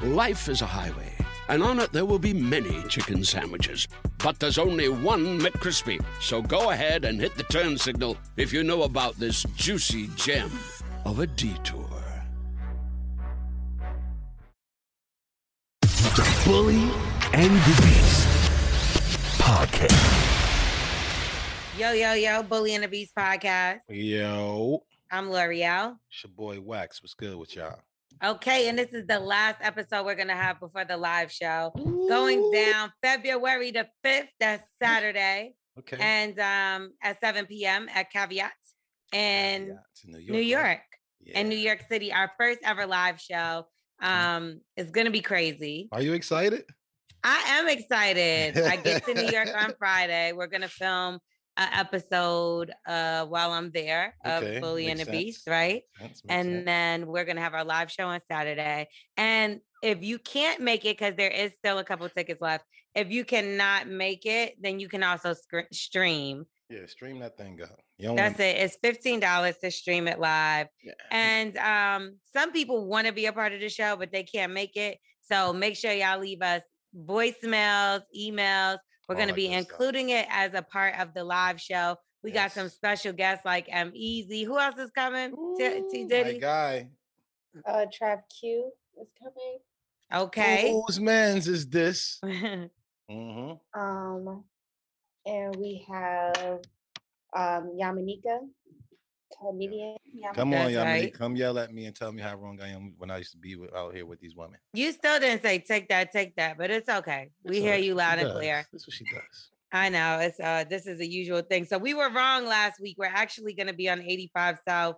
Life is a highway, and on it there will be many chicken sandwiches. But there's only one McCrispy. So go ahead and hit the turn signal if you know about this juicy gem of a detour. The Bully and the Beast podcast. Yo, yo, yo, Bully and the Beast podcast. Yo, I'm Lorel. it's your boy Wax. What's good with y'all? Okay, and this is the last episode we're gonna have before the live show. Going down February the 5th, that's Saturday. Okay. And um at 7 p.m. at Caveat in Yeah, in New York. New York right? and New York City. Our first ever live show. Um, it's gonna be crazy. Are you excited? I am excited. I get to New York on Friday. We're gonna film an episode uh while I'm there of Okay, Bully and the Beast, right? And sense. then we're gonna have our live show on Saturday. And if you can't make it, because there is still a couple tickets left, if you cannot make it, then you can also scr- stream. yeah, stream that thing up. That's it. It's fifteen dollars to stream it live. Yeah. And um, some people want to be a part of the show, but they can't make it. So make sure y'all leave us voicemails, emails. We're All going to be good stuff. including it as a part of the live show. We got some special guests like M Easy. Who else is coming? T, T Ooh, my guy. uh Trav Q is coming. Okay. Whose man's is this? Mm-hmm. Um and we have um Yamaneika, comedian. Come on, That's y'all. right. Come yell at me and tell me how wrong I am when I used to be with, out here with these women. you still didn't say take that, take that, but it's okay. We That's hear what you she loud and does. clear. That's what she does. I know it's uh this is a usual thing. So we were wrong last week. We're actually going to be on 85 South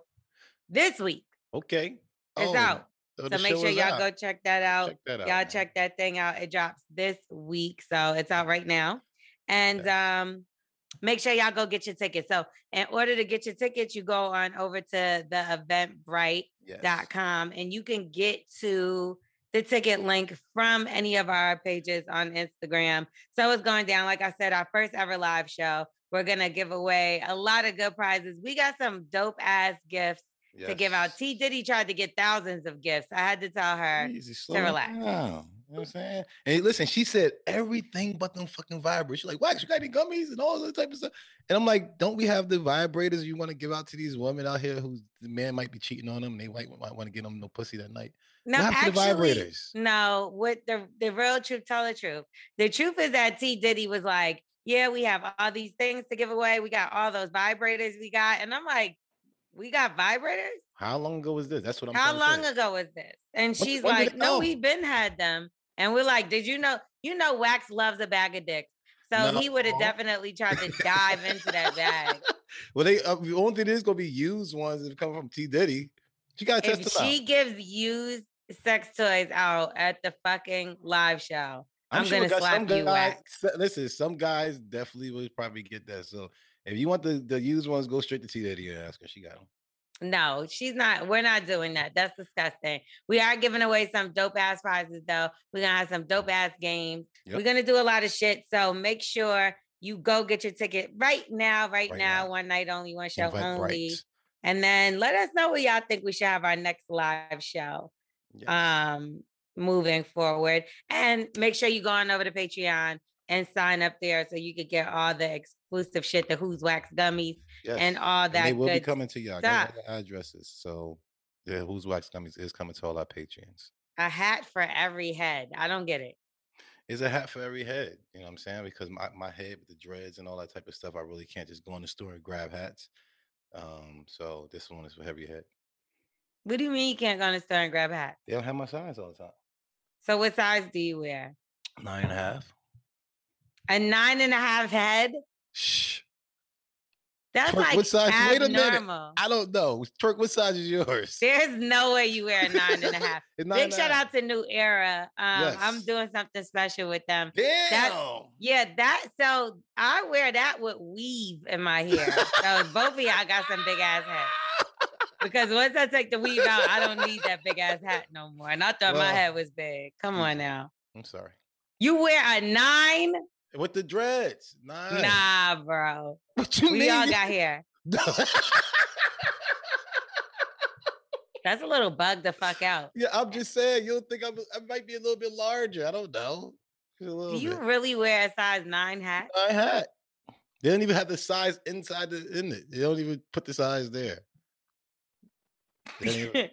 this week. Okay. It's Oh, out. so So make sure y'all out. go check that out. Check that out. y'all man. check that thing out. It drops this week. So it's out right now. And Okay. um make sure y'all go get your tickets. So in order to get your tickets, you go on over to the eventbrite.com Yes. and you can get to the ticket link from any of our pages on Instagram. So it's going down. Like I said, our first ever live show. We're gonna give away a lot of good prizes. We got some dope ass gifts to give out. Yes. T Diddy tried to get thousands of gifts. I had to tell her. Easy, slow relax. down. You know what I'm saying? And listen, she said everything but them fucking vibrators. She's like, Wax, you got any gummies and all that type of stuff. And I'm like, don't we have the vibrators you want to give out to these women out here whose the man might be cheating on them? And they might, might want to get them no pussy that night. No, actually, to the vibrators? no. What the the real truth? Tell the truth. The truth is that T Diddy was like, "Yeah, we have all these things to give away. We got all those vibrators we got," and I'm like, "We got vibrators? How long ago was this? That's what I'm How long ago was this?" And she's when did like, "No, we've been had them." And we're like, "Did you know? You know, Wax loves a bag of dicks." So he would have definitely tried to dive into that bag. well, they uh, the only thing is gonna be used ones that come from T Diddy. You gotta test if them she out. gives used sex toys out at the fucking live show, I'm, sure gonna got slap you. guys, Wax. listen, some guys definitely would probably get that. So if you want the, the used ones, go straight to T Diddy and ask her. She got them. No, she's not. We're not doing that. That's disgusting. We are giving away some dope ass prizes though. We're gonna have some dope ass games. We're gonna do a lot of shit. So make sure you go get your ticket right now, right, Right now, now. one night only, one show Invite only. Bright. And then let us know what y'all think we should have our next live show. Yes. Um moving forward. And make sure you go on over to Patreon and sign up there so you could get all the exclusive shit, the Who's Wax gummies and Yes. all And that they will be coming to y'all. Stuff. all the addresses. So yeah, who's wax gummies is coming to all our patrons. A hat for every head. I don't get it. It's a hat for every head. You know what I'm saying? Because my, my head with the dreads and all that type of stuff, I really can't just go in the store and grab hats. Um, so this one is for every head. What do you mean you can't go in the store and grab a hat? They don't have my size all the time. So what size do you wear? Nine and a half. A nine and a half head? Shh. That's Twerk, like what size? Wait a minute. abnormal. I don't know. Twerk, what size is yours? There's no way you wear a nine and a half. Nine Big shout out to New Era. Um, I'm doing something special with them. Damn. Yeah, that so I wear that with weave in my hair. so both of y'all got some big ass hats. Because once I take the weave out, I don't need that big ass hat no more. And I thought my Well, head was big. Come on now. I'm sorry. You wear a nine? With the dreads. Nine. Nah, bro. What you We mean? all got hair. That's a little bug the fuck out. yeah, I'm just saying. You'll think I'm, I might be a little bit larger. I don't know. Do you bit. really wear a size nine hat? Nine hat. They don't even have the size inside the in it. They don't even put the size there. Even-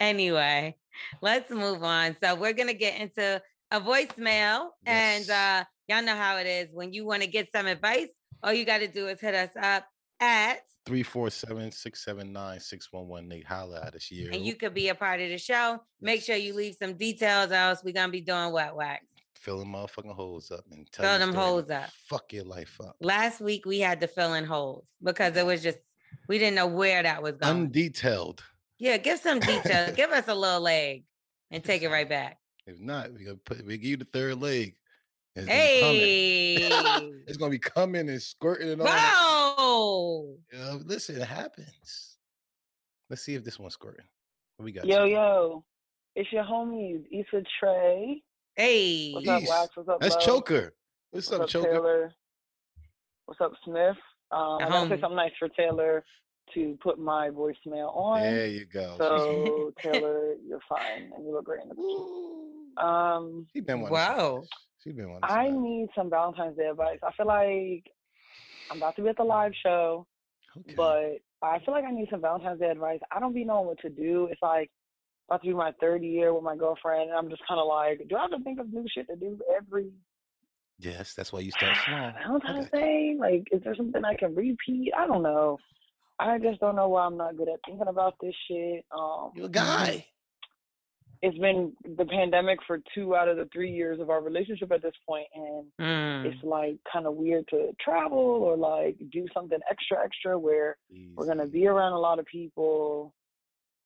anyway, let's move on. So we're gonna get into a voicemail, and uh, y'all know how it is. When you want to get some advice, all you got to do is hit us up at, 347-679-6118. Holla at us. Yeah. and you could be a part of the show. Make sure you leave some details, else we're gonna be doing wet wax. filling motherfucking holes up and tell Fill them holes up. Fuck your life up. Last week we had to fill in holes because it was just we didn't know where that was going. Undetailed. yeah, give some details. give us a little leg and take it right back. If not, we gonna put we give you the third leg. It's gonna be coming. Hey, It's gonna be coming and squirting and all. that. whoa! Yeah, listen, it happens. Let's see if this one's squirting. What we got? Yo, Chief? yo, it's your homies, Issa Trey. Hey, What's up, Wax? What's up, That's Love? Choker. What's, up, Choker? Taylor? What's up, Smith? Um, The I gotta say something nice for Taylor to put my voicemail on. There you go. So, Taylor, you're fine, and you look great in the picture. Um, She been wanting Wow. Some she been wanting. I some need some Valentine's Day advice. I feel like I'm about to be at the live show, okay. but I feel like I need some Valentine's Day advice. I don't be knowing what to do. It's like about to be my third year with my girlfriend, and I'm just kind of like, do I have to think of new shit to do every yes, that's why you start small. Valentine's Okay. Day? Like, is there something I can repeat? I don't know. I just don't know why I'm not good at thinking about this shit. Um, You a guy. It's been the pandemic for two out of the three years of our relationship at this point, and Mm. it's like kind of weird to travel or like do something extra extra where we're gonna be around a lot of people.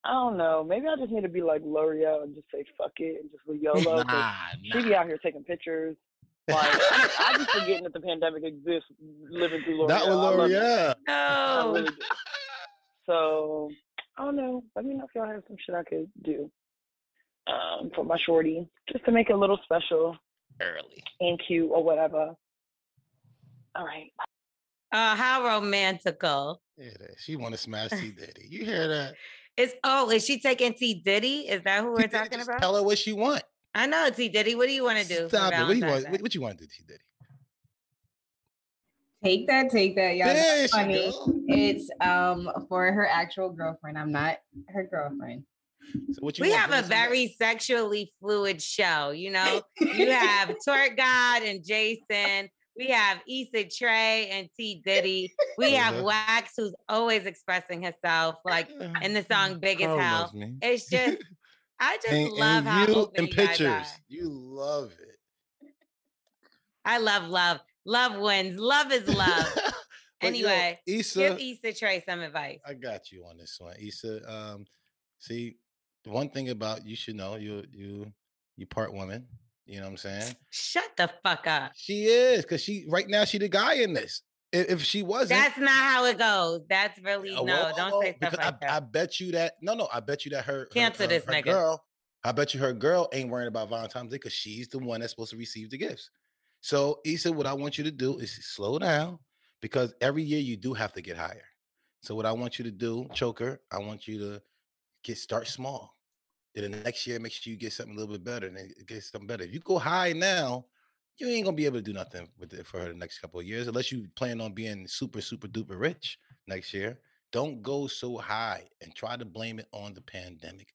I don't know. Maybe I just need to be like Lorel and just say fuck it and just go YOLO. 'cause Nah, she be out here taking pictures. Like I, am be forgetting that the pandemic exists, living through Lorel. Not with I love it. Lorel. I No. really. So I don't know. Let me know if y'all have some shit I could do um, for my shorty, just to make it a little special Early. and cute or whatever. All right. Uh, how romantical. Yeah, that- she want to smash T Diddy. You hear that? It's oh, is she taking T Diddy? Is that who we're talking just about? Tell her what she want. I know T Diddy. What do you want to do? Stop it. What do you want? What, what you want to do, T Diddy? Take that, take that, y'all. There That's funny. It's um for her actual girlfriend. I'm not her girlfriend. So what you We have a me some more. very sexually fluid show. You know, you have Twerk God and Jason. We have Issa Trey and T Diddy. We have. Wax, who's always expressing herself, like in the song "Big as Hell." It's just, I just and, love and how you and pictures. are. You love it. I love love. Love wins. Love is love. But yo, anyway, Issa, give Issa Trey some advice. I got you on this one, Issa. Um, see, the one thing about you should know, you you you part woman. You know what I'm saying? Shut the fuck up. She is because she right now she the guy in this. If, she wasn't, That's not how it goes. That's really no. well, Don't say stuff like I, that. I bet you that no, no, I bet you that her her, Cancel uh, this her nigga. girl. I bet you her girl ain't worrying about Valentine's Day because she's the one that's supposed to receive the gifts. So Issa, what I want you to do is slow down because every year you do have to get higher. So what I want you to do, choker, I want you to get start small. Then the next year, make sure you get something a little bit better and then get something better. If you go high now, you ain't gonna be able to do nothing with it for her the next couple of years unless you plan on being super, super duper rich next year. Don't go so high and try to blame it on the pandemic.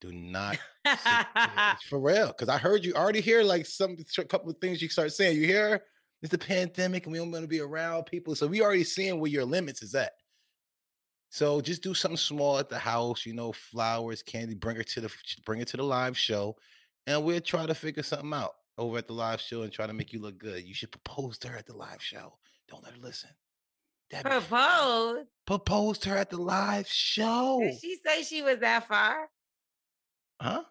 Do not sit there- it's for real. Because I heard you already hear like some couple of things you start saying. You hear it's the pandemic and we don't want to be around people. So we already seeing where your limits is at. So just do something small at the house, you know, flowers, candy, bring her to the bring her to the live show, and we'll try to figure something out over at the live show and try to make you look good. You should propose to her at the live show. Don't let her listen. That'd be. Propose. Proposed her at the live show. Did she say she was that far? Huh?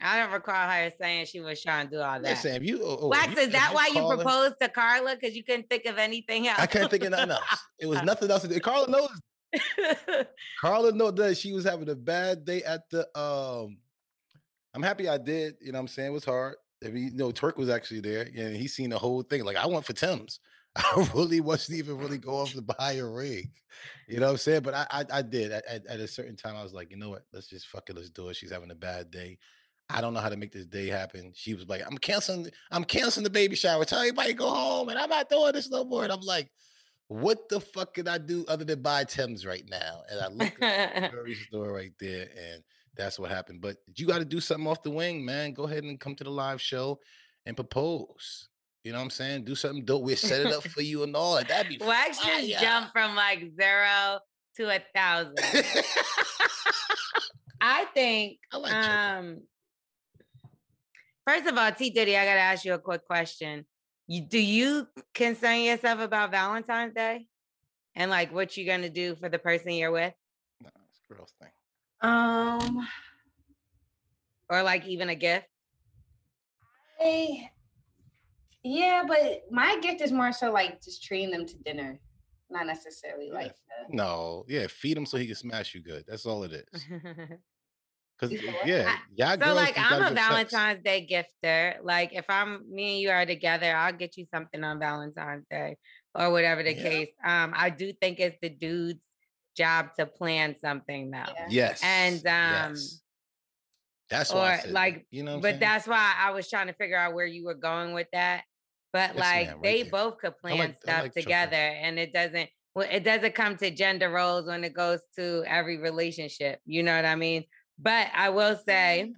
I don't recall her saying she was trying to do all that. Listen, if you oh, oh, Wax, you- is that why you call her- proposed to Carla? Because you couldn't think of anything else. I couldn't think of nothing else. It was nothing else to. Carla knows. Carla knows that she was having a bad day at the um. I'm happy I did. You know what I'm saying? It was hard. If you know, Twerk was actually there, and he seen the whole thing. Like I went for Tim's. I really wasn't even really going to buy a rig. You know what I'm saying? But I I, I did. At, at, a certain time, I was like, you know what? Let's just fuck it. Let's do it. She's having a bad day. I don't know how to make this day happen. She was like, I'm canceling, I'm canceling the baby shower. Tell everybody to go home, and I'm not doing this no more. And I'm like, what the fuck can I do other than buy Tim's right now? And I look at the jewelry store right there, and that's what happened. But you got to do something off the wing, man. Go ahead and come to the live show and propose. You know what I'm saying? Do something dope. We'll set it up for you and all that. That'd be Wax just fire. jumped from like zero to a thousand. I think I like um first of all, T Diddy, I gotta ask you a quick question. You do you concern yourself about Valentine's Day? And like what you're gonna do for the person you're with? Nah, it's a girl's thing. Um, Or like even a gift? I, yeah, but my gift is more so like just treating them to dinner, not necessarily Yeah. like. uh, No, yeah, feed him so he can smash you good. That's all it is. Because You know what? yeah, So girls like I'm a give sex. Valentine's Day gifter. Like if I'm me and you are together, I'll get you something on Valentine's Day or whatever the Yeah. case. Um, I do think it's the dude's job to plan something though. Yeah. Yes, And um yes. that's why I or said like, that, you know, but saying? that's why I was trying to figure out where you were going with that. But Yes, like ma'am, right they there. both could plan like- stuff like chocolate. together and it doesn't well, it doesn't come to gender roles when it goes to every relationship. You know what I mean? But I will say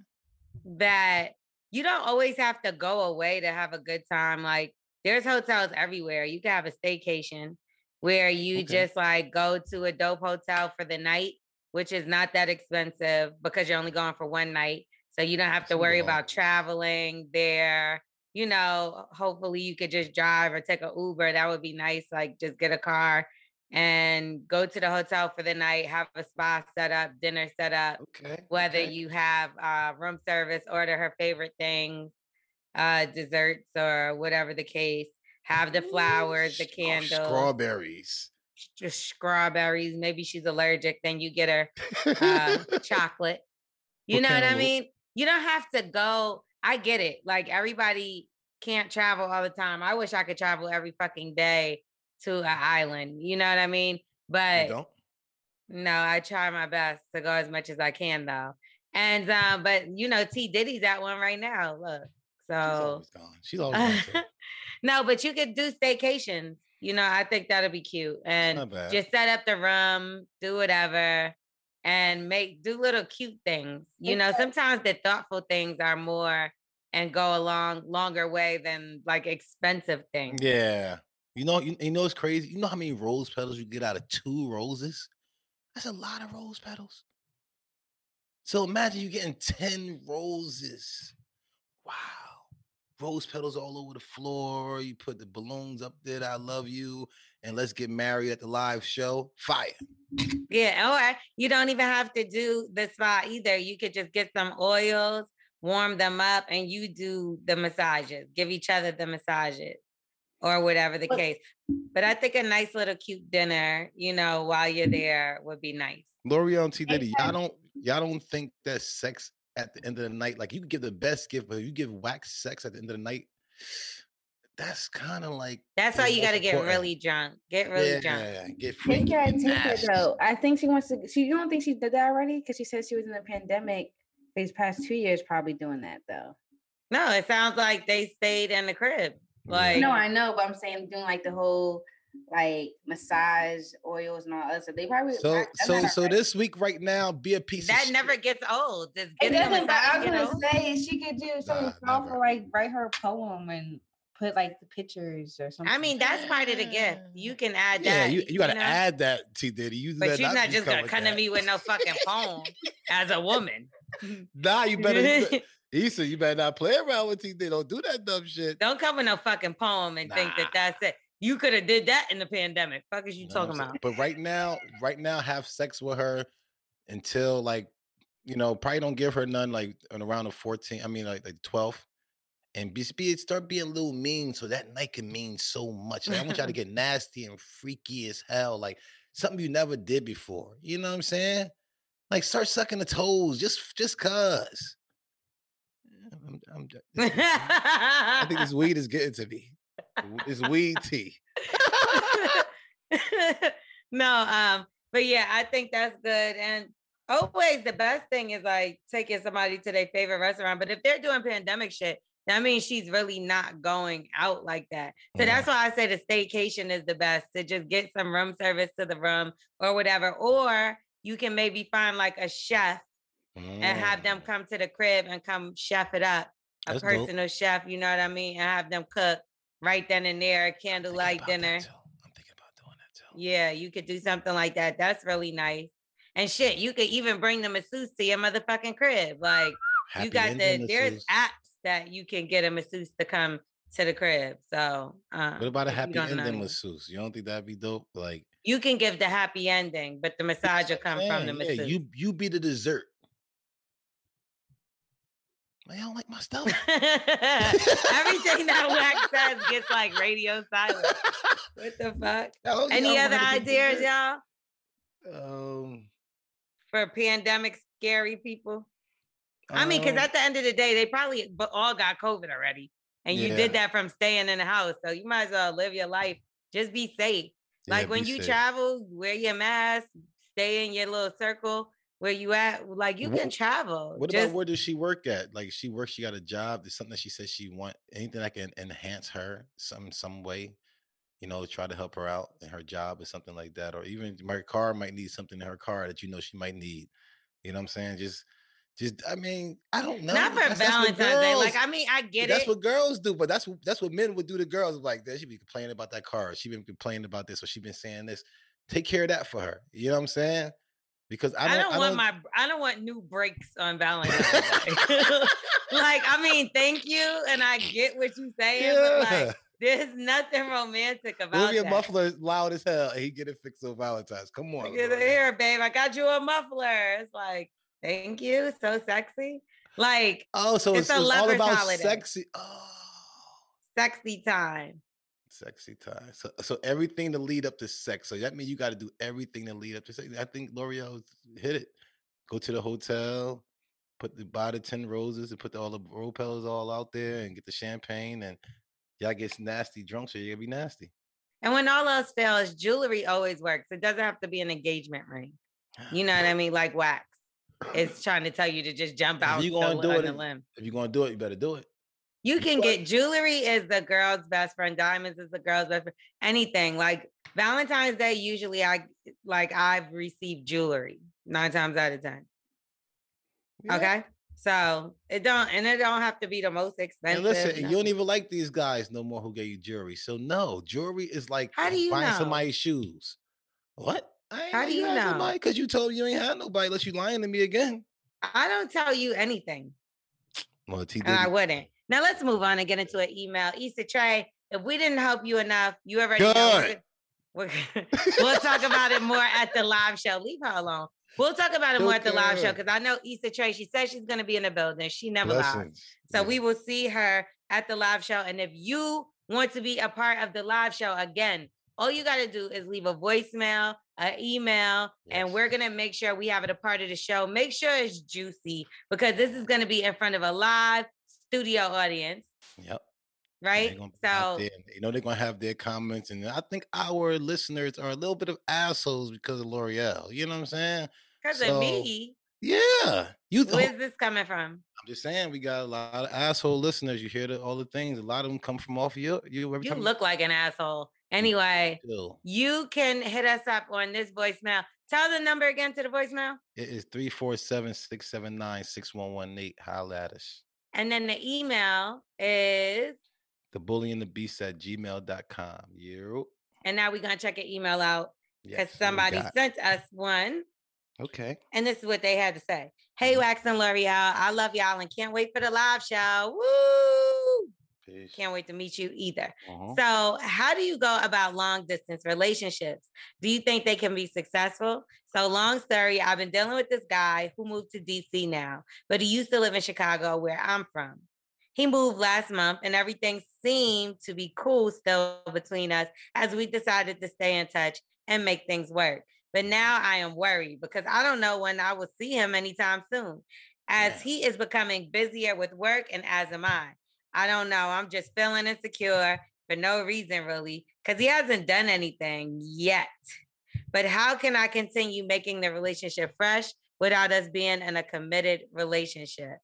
that you don't always have to go away to have a good time. Like there's hotels everywhere. You can have a staycation where you Okay. just like go to a dope hotel for the night, which is not that expensive because you're only going for one night. So you don't have to worry about traveling there. You know, hopefully you could just drive or take a Uber. That would be nice. Like just get a car and go to the hotel for the night, have a spa set up, dinner set up okay, whether okay. you have uh, room service, order her favorite things, uh, desserts, or whatever the case. Have the flowers, the oh, candles, strawberries. just strawberries. Maybe she's allergic, then you get her uh, chocolate. You know what I mean? You don't have to go. I get it. Like everybody can't travel all the time. I wish I could travel every fucking day to an island. You know what I mean? But no, I try my best to go as much as I can though. And um, but you know, T Diddy's at one right now. Look. She's So always gone. She's always gone. no, but you could do staycations. You know, I think that'll be cute. And just set up the room, do whatever, and make do little cute things. You know, sometimes the thoughtful things are more and go a long longer way than like expensive things. Yeah. You know, you, you know it's crazy. You know how many rose petals you get out of two roses? That's a lot of rose petals. So imagine you getting 10 roses. Wow. Rose petals all over the floor. You put the balloons up there. that I love you. And let's get married at the live show. Fire. Yeah, or you don't even have to do the spa either. You could just get some oils, warm them up, and you do the massages. Give each other the massages or whatever the But- case. But I think a nice little cute dinner, you know, while you're there would be nice. Lorel and T Diddy, y'all don't y'all don't think that sex at the end of the night, like you can give the best gift, but if you give wax sex at the end of the night, that's kind of like That's how you got to get really drunk. Get really drunk. yeah, get Take freaky, care, get take her though. I think she wants to. She you don't think she did that already? Because she said she was in the pandemic these past two years, probably doing that though. No, it sounds like they stayed in the crib. Yeah. Like No, I know, but I'm saying doing like the whole like massage oils and all that. So they probably So I- so so already. this week right now, be a piece that of never shit. gets old. Just It getting a doesn't. But I was gonna know? say she could do something Nah, for like write her a poem and put like the pictures or something. I mean, that's part of the gift. You mm. can add Yeah, that. you, you gotta know? add that T Diddy. You But better you're not be just gonna with come to me with no fucking poem as a woman. Nah, you better. you better- He said you better not play around with T Diddy. Don't do that dumb shit. Don't come with no fucking poem and think that that's it. You could have did that in the pandemic. Fuck is you You know talking about? But right now, right now, have sex with her until like, you know, probably don't give her none like on around the 14. I mean, like like 12th. And be, be start being a little mean so that night can mean so much. Like, I want y'all to get nasty and freaky as hell. Like something you never did before. You know what I'm saying? Like start sucking the toes just just cause. I'm, I'm, I think this weed is getting to me. It's weed tea. no, um, but yeah, I think that's good. And always the best thing is like taking somebody to their favorite restaurant. But if they're doing pandemic shit, that means she's really not going out like that. So Yeah. that's why I say the staycation is the best to just get some room service to the room or whatever. Or you can maybe find like a chef and have them Mm, come to the crib and come chef it up. A That's dope. personal chef, you know what I mean? And have them cook right then and there, a I'm thinking candlelight dinner. I'm thinking about doing that too. Yeah, you could do something like that. That's really nice. And shit, you could even bring the masseuse to your motherfucking crib. Like you got the there's masseuse. apps that you can get a masseuse to come to the crib. So um, What about a happy ending masseuse? You don't think that'd be dope? Like You can give the happy ending, but the massage will come from the man, yeah, masseuse. you you be the dessert. I don't like my stuff. Everything that Wax says gets like radio silent. What the fuck? I Any other wanna be the ideas, y'all, Um, for pandemic scary people? I mean, because um, at the end of the day, they probably all got COVID already, and you did that from staying in the house. So you might as well live your life. Just be safe. yeah, like when you safe. travel, wear your mask, stay in your little circle where you at. Like you can travel. What Just about where does she work at? Like she works, she got a job. There's something that she says she want. Anything that can enhance her some some way, you know, try to help her out in her job or something like that. Or even my car might need something in her car that you know she might need. You know what I'm saying? Just just I mean, I don't know. not for That's- that's Valentine's Day. Like I mean, I get that's it. That's what girls do, but that's what that's what men would do to girls. Like they should be complaining about that car. She been complaining about this, or she been saying this. Take care of that for her. You know what I'm saying? Because I I don't, don't, want my I don't want new breaks on Valentine's Day. like, I mean, thank you, and I get what you're saying, but like, there's nothing romantic about your that. muffler is loud as hell and he get it fixed on Valentine's? Come on. At bro. here, babe. I got you a muffler. It's like, thank you, so sexy. Like Oh, so It's it's, a it's all about holiday. sexy. Oh, sexy time. Sexy time. So, so everything to lead up to sex. So that means you got to do everything to lead up to sex. I think Lorel hit it. Go to the hotel, put the buy the ten roses, and put the, all the rose petals all out there, and get the champagne, and y'all get nasty drunk, so you gonna be nasty. And when all else fails, jewelry always works. It doesn't have to be an engagement ring. You know what I mean? Like wax. It's trying to tell you to just jump If out you the gonna do it, if-. If you're gonna do it, you better do it. You can get jewelry is the girl's best friend. Diamonds is the girl's best friend. Anything like Valentine's Day, usually I like I've received jewelry nine times out of ten. Yeah. Okay. So it don't and it don't have to be the most expensive. And listen, and you don't even like these guys no more who gave you jewelry. So no, jewelry is like How do you buying know? somebody's shoes. What? How do you know? Because you told me you ain't had nobody unless you lying to me again. I don't tell you anything. Well, T and I wouldn't. Now let's move on and get into an email. Issa Trey, if we didn't help you enough, you already know. We're, we're, we'll talk about it more at the live show. Leave her alone. We'll talk about it more at the live show because I know Issa Trey. She says she's going to be in the building. She never lies. So Yeah. we will see her at the live show. And if you want to be a part of the live show again, all you got to do is leave a voicemail, an email, and we're going to make sure we have it a part of the show. Make sure it's juicy because this is going to be in front of a live studio audience, Yep. right? they gonna be out So there, you know they're gonna have their comments, and I think our listeners are a little bit of assholes because of Lorel. You know what I'm saying? because So, of me, Yeah. You. th- where's this coming from? I'm just saying we got a lot of asshole listeners. You hear the, all the things. A lot of them come from off of you. You every You time look like an asshole. Anyway, Still, you can hit us up on this voicemail. Tell the number again to the voicemail. it is 347-679-6118. Holla at us. And then the email is, The bully and the beast at gmail.com. You. and now we're gonna check your email out because Yes, somebody sent us one, Okay. and this is what they had to say. Hey, Mhm. Wax and Lorel, I love y'all and can't wait for the live show. Woo! Peace. Can't wait to meet you either. Mhm. So, how do you go about long distance relationships? Do you think they can be successful? So, long story, I've been dealing with this guy who moved to DC now, but he used to live in Chicago, where I'm from. He moved last month, and everything seemed to be cool still between us as we decided to stay in touch and make things work. But now I am worried because I don't know when I will see him anytime soon, as Yeah. he is becoming busier with work, and as am I. I don't know. I'm just feeling insecure for no reason, really, because he hasn't done anything yet. But how can I continue making the relationship fresh without us being in a committed relationship?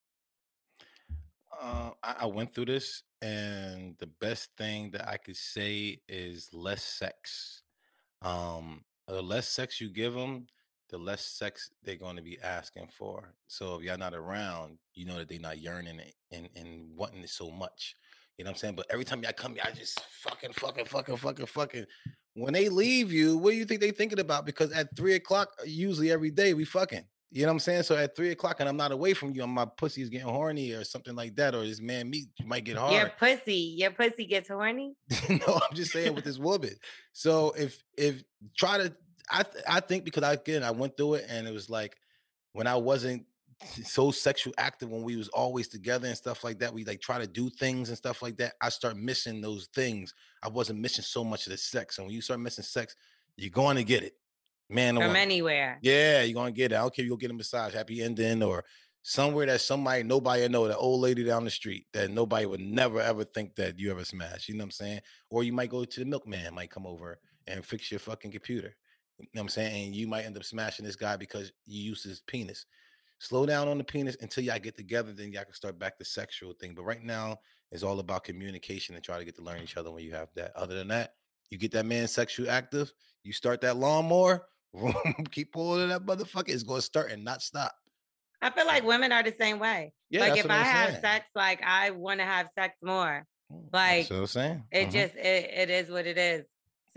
Uh, I, I went through this, and the best thing that I could say is less sex. Um, the less sex you give them, the less sex they're going to be asking for. So if y'all not around, you know that they're not yearning it and, and wanting it so much. You know what I'm saying? But every time y'all come, y'all just fucking, fucking, fucking, fucking, fucking. When they leave you, what do you think they thinking about? Because at three o'clock, uh, usually every day, we fucking. You know what I'm saying? So at three o'clock, and I'm not away from you, and my pussy's getting horny or something like that, or this man meat might get hard. Your pussy, your pussy gets horny. no, I'm just saying with this woman. So if if try to, I th- I think because I again I went through it and it was like when I wasn't so sexual active when we was always together and stuff like that. We like try to do things and stuff like that. I start missing those things. I wasn't missing so much of the sex. And when you start missing sex, you're going to get it, man. From woman. anywhere. Yeah, you're gonna get it. I don't care if you go get a massage, happy ending, or somewhere that somebody nobody know, that old lady down the street that nobody would never ever think that you ever smash. You know what I'm saying? Or you might go to the milkman, might come over and fix your fucking computer. You know what I'm saying? And you might end up smashing this guy because you use his penis. Slow down on the penis until y'all get together, then y'all can start back the sexual thing. But right now, it's all about communication and try to get to learn each other when you have that. Other than that, you get that man sexual active, you start that lawnmower, keep pulling that motherfucker. It's going to start and not stop. I feel like women are the same way. Yeah, like if I I'm have saying. sex, like I want to have sex more. Mm, Like That's what I'm saying. it Mhm. just it, it is what it is.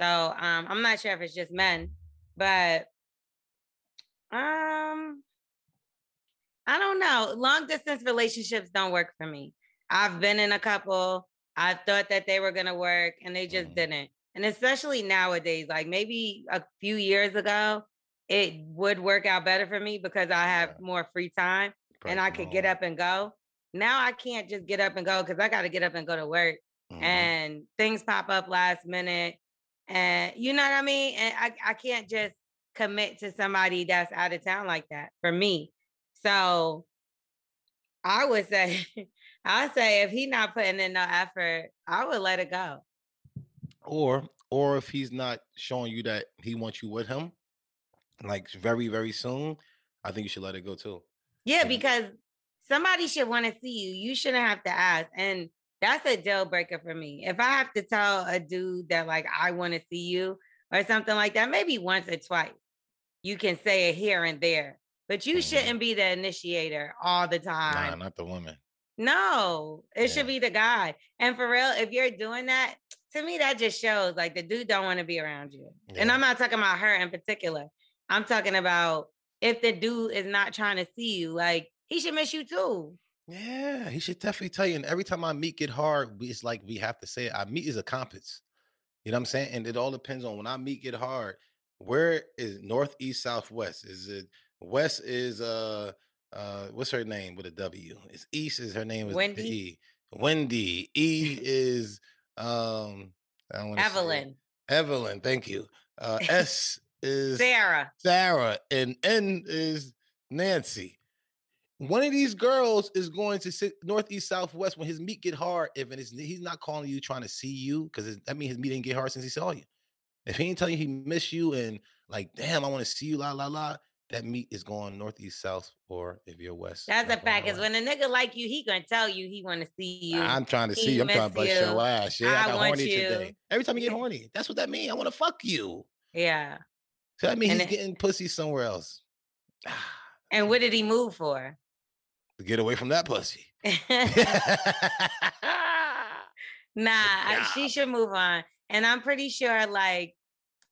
So um I'm not sure if it's just men, but um I don't know. Long distance relationships don't work for me. I've been in a couple. I thought that they were going to work and they just Mhm. didn't. And especially nowadays, like maybe a few years ago, it would work out better for me because I have Yeah. more free time and I could get up and go. Now I can't just get up and go because I got to get up and go to work Mhm. and things pop up last minute. And you know what I mean? And I, I can't just commit to somebody that's out of town like that for me. So I would say, I say if he's not putting in no effort, I would let it go. or or if he's not showing you that he wants you with him, like very very soon, I think you should let it go too. Yeah, because somebody should want to see you. You shouldn't have to ask. And that's a deal breaker for me. If I have to tell a dude that like I want to see you or something like that, maybe once or twice, you can say it here and there. But you Mhm. shouldn't be the initiator all the time. Nah, not the woman. No, it Yeah. should be the guy. And for real, if you're doing that, to me, that just shows like the dude don't want to be around you. And I'm not talking about her in particular. I'm talking about if the dude is not trying to see you, like he should miss you too. Yeah, he should definitely tell you. And every time I meet get hard, it's like we have to say it. I meet is a compass. You know what I'm saying? And it all depends on when I meet get hard. Where is north, east, south, west? Is it west? Is uh uh what's her name with a W? It's east. Is her name is Wendy? E. Wendy. E is um I don't Evelyn, Evelyn. Thank you. Uh S is Sarah. Sarah, and N is Nancy. One of these girls is going to sit northeast, southwest when his meat get hard. If it is, he's not calling you trying to see you because that means his meat didn't get hard since he saw you. If he ain't telling you he miss you and like, damn, I want to see you, la la la, that meat is going northeast, south, or if you're west. That's a fact. Nowhere. when a nigga like you, he gonna tell you he want to see you. I'm trying to see you. I'm trying to bust miss your you. ass. Yeah, I, I got want horny you. today. Every time you get horny, that's what that means. I want to fuck you. yeah. So that means And he's it- getting pussy somewhere else. And what did he move for? To get away from that pussy. Nah, I- she should move on. And I'm pretty sure like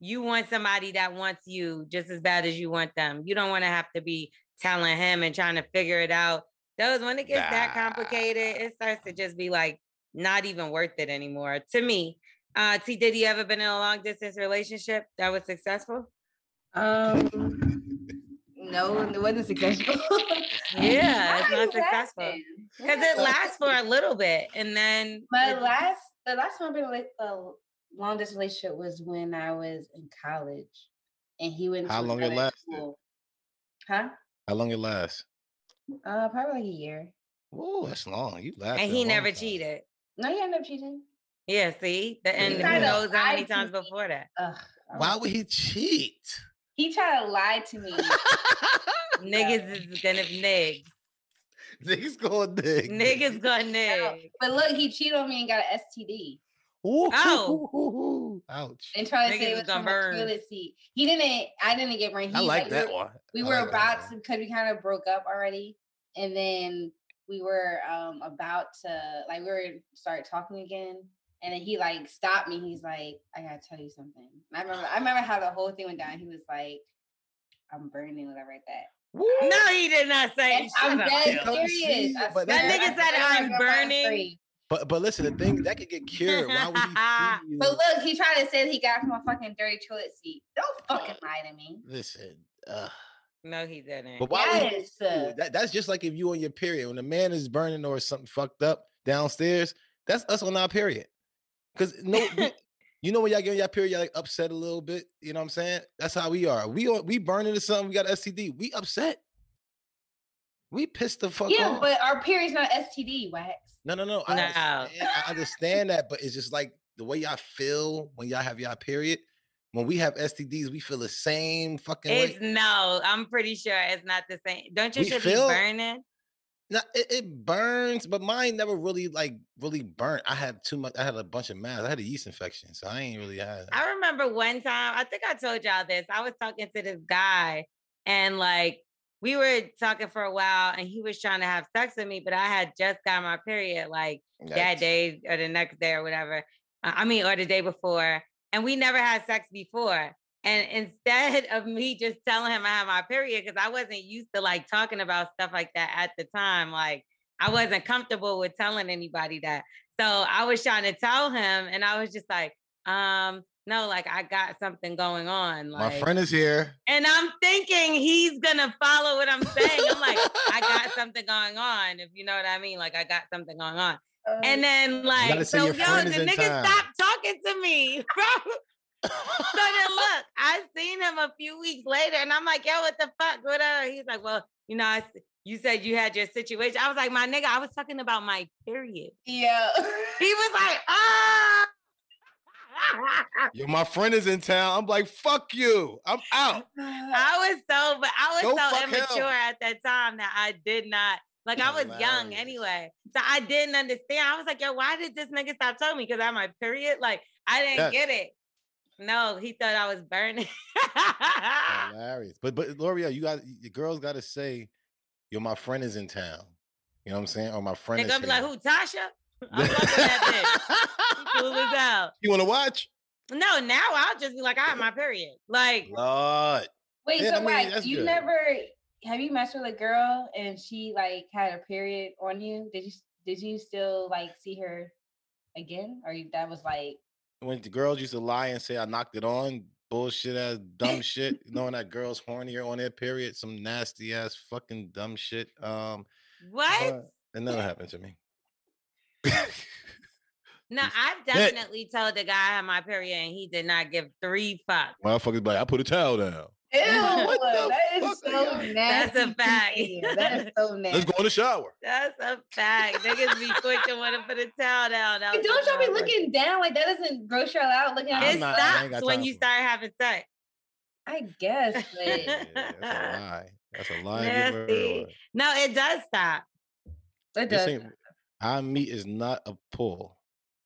you want somebody that wants you just as bad as you want them. You don't want to have to be telling him and trying to figure it out. Those when it gets that complicated, it starts to just be like not even worth it anymore to me. Uh, T, did you ever been in a long distance relationship that was successful? Um, no, it wasn't successful. Yeah, it's not successful because it lasts for a little bit and then My it- last, the last time I've been with a long distance relationship was when I was in college, and he went. How to long it another lasted? school. Huh? How long it lasts? Uh, probably like a year. Oh, that's long. You lasted. and he never time. cheated. No, he ended up cheating. Yeah, see, the, end. who tried to knows how many lie times me. before that? Ugh, Why would he cheat? He tried to lie to me? Niggas is gonna nig. Niggas going dig. Niggas gonna nig. but look, he cheated on me and got an STD. Ooh, Oh. Ouch. And tried to Niggas say it was gonna from a toilet seat. He didn't. I didn't get burned. He, I like we that were- one. we were like about one. to because we kind of broke up already and then we were um about to like we were start talking again and then he like stopped me he's like i gotta tell you something And i remember i remember how the whole thing went down he was like i'm burning whatever like that No, he did not say. I'm shut up. dead serious see, but that I nigga said, swear my "I'm girlfriend's burning." But but listen, the thing that could get cured. Why would he cheat you? but look he tried to say he got from a fucking dirty toilet seat don't fucking lie to me Listen. Uh, No, he didn't. but why would he Yes, cheat you? that, that's just like if you on your period. When a man is burning or something fucked up downstairs, that's us on our period. Because no, you- know when y'all get on your period, y'all like upset a little bit. You know what I'm saying? That's how we are. We on, we burn into something. We got STD. We upset. We pissed the fuck yeah off. but our period's not std wax No, no, no. I, No. understand, I understand that, but it's just like the way y'all feel when y'all have y'all period. When we have STDs, we feel the same fucking It's way. no, I'm pretty sure it's not the same. Don't you We shit feel- be burning? No, it, it burns, but mine never really like really burnt. I had too much. I had a bunch of mouths. I had a yeast infection, so I ain't really had. I remember one time, I think I told y'all this. I was talking to this guy and like we were talking for a while and he was trying to have sex with me, but I had just got my period like that day or the next day or whatever. Uh, I mean, or the day before. And we never had sex before. And instead of me just telling him I had my period, because I wasn't used to like talking about stuff like that at the time, like I wasn't comfortable with telling anybody that. So I was trying to tell him, and I was just like, um, no, like I got something going on. My friend is here. and I'm thinking he's gonna follow what I'm saying. I'm like, I got something going on, if you know what I mean. Like I got something going on. Uh, And then like, so yo, your friend is the in nigga town. stopped talking to me, bro. So then look, I seen him a few weeks later, and I'm like, yo, what the fuck? Whatever. He's like, well, you know, I, s- you said you had your situation. I was like, my nigga, I was talking about my period. yeah He was like, ah. Yo, my friend is in town. I'm like, fuck you. I'm out. I was so, but I Go was so fuck him. immature at that time that I did not. Like I was young anyway, so I didn't understand. I was like, "Yo, why did this nigga stop telling me? Because I had my period. Like I didn't Yes. get it. No, he thought I was burning. Hilarious. But but Lorel, you got the girls got to say, yo, my friend is in town. You know what I'm saying? Or my friend They're is gonna be like, "Who, Tasha?" I'm fucking that bitch. Cool as hell. You want to watch? No, now I'll just be like, I have my period. Like, Lord. Wait, Yeah, so I mean, like you good. never have you messed with a girl and she like had a period on you? Did you did you still like see her again? Or that was like When the girls used to lie and say I knocked it on, bullshit ass dumb shit, knowing that girls hornier on their period, some nasty ass fucking dumb shit. Um, what? but it never happened to me. No, I've definitely told the guy I had my period and he did not give three fucks. Motherfuckers, like I put a towel down. Ew, what the that is fuck are so nasty. That's a fact. That is so nasty. Let's go in the shower. That's a fact. Niggas be quick to want to put a towel down. But don't y'all be looking down like that doesn't gross y'all out looking at I'm It not- stops when you start having sex. I guess, but Yeah, that's a lie. That's a lie. and give her Nasty. No, it does stop. it This does. ain't- Our meat is not a pool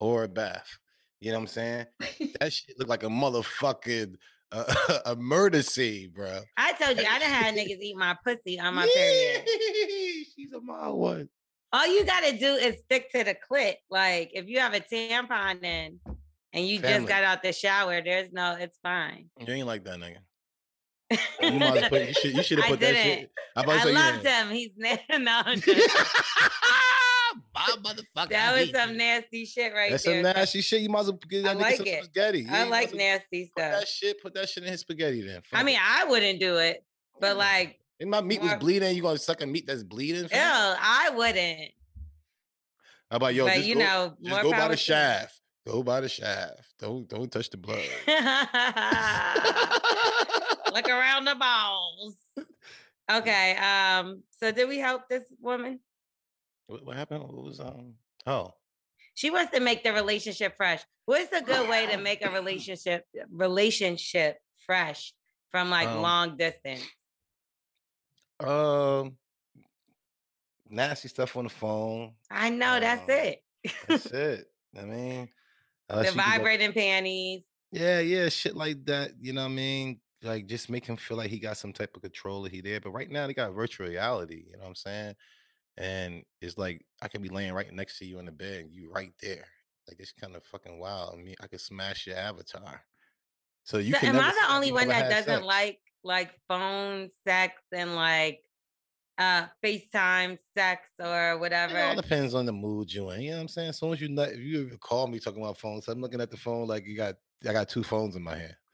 or a bath. You know what I'm saying? That shit look like a motherfucking uh, a murder scene, bro. I told you, I done had niggas eat my pussy on my period. She's a mild one. All you gotta do is stick to the clit. Like if you have a tampon in and you Family. just got out the shower, there's no, it's fine. You ain't like that nigga. You might have put you should you should have put that shit. To I say, loved yeah. him. He's no, I'm My motherfucker. That was some nasty shit right That's there. some nasty shit. You might as well get I that nigga like some it. spaghetti. I You like well nasty Put stuff. that shit. Put that shit in his spaghetti. Then. I mean. I wouldn't do it, but like, if my meat was bleeding, you gonna suck a meat that's bleeding? ew, fam? I wouldn't. How about yo? but just you go, know, just more go by the shaft. Go by the shaft. Don't don't touch the blood. Look around the balls. Okay. Um. So did we help this woman? What, what happened? What was um? Oh, She wants to make the relationship fresh. What's a good way to make a relationship relationship fresh from like Um, long distance? um, nasty stuff on the phone. I know that's um, it. That's it. I mean, uh, the she could go- vibrating panties. Yeah, yeah, shit like that. You know what I mean? Like just make him feel like he got some type of control that he there. But right now they got virtual reality, you know what I'm saying? And it's like I could be laying right next to you in the bed and you right there. Like it's kind of fucking wild. I mean, I could smash your avatar. So you so can am I the only one that doesn't sex. like like phone sex and like uh FaceTime sex or whatever. It all depends on the mood you in. You know what I'm saying? As soon as you nut, if you call me talking about phones, I'm looking at the phone like you got I got two phones in my hand.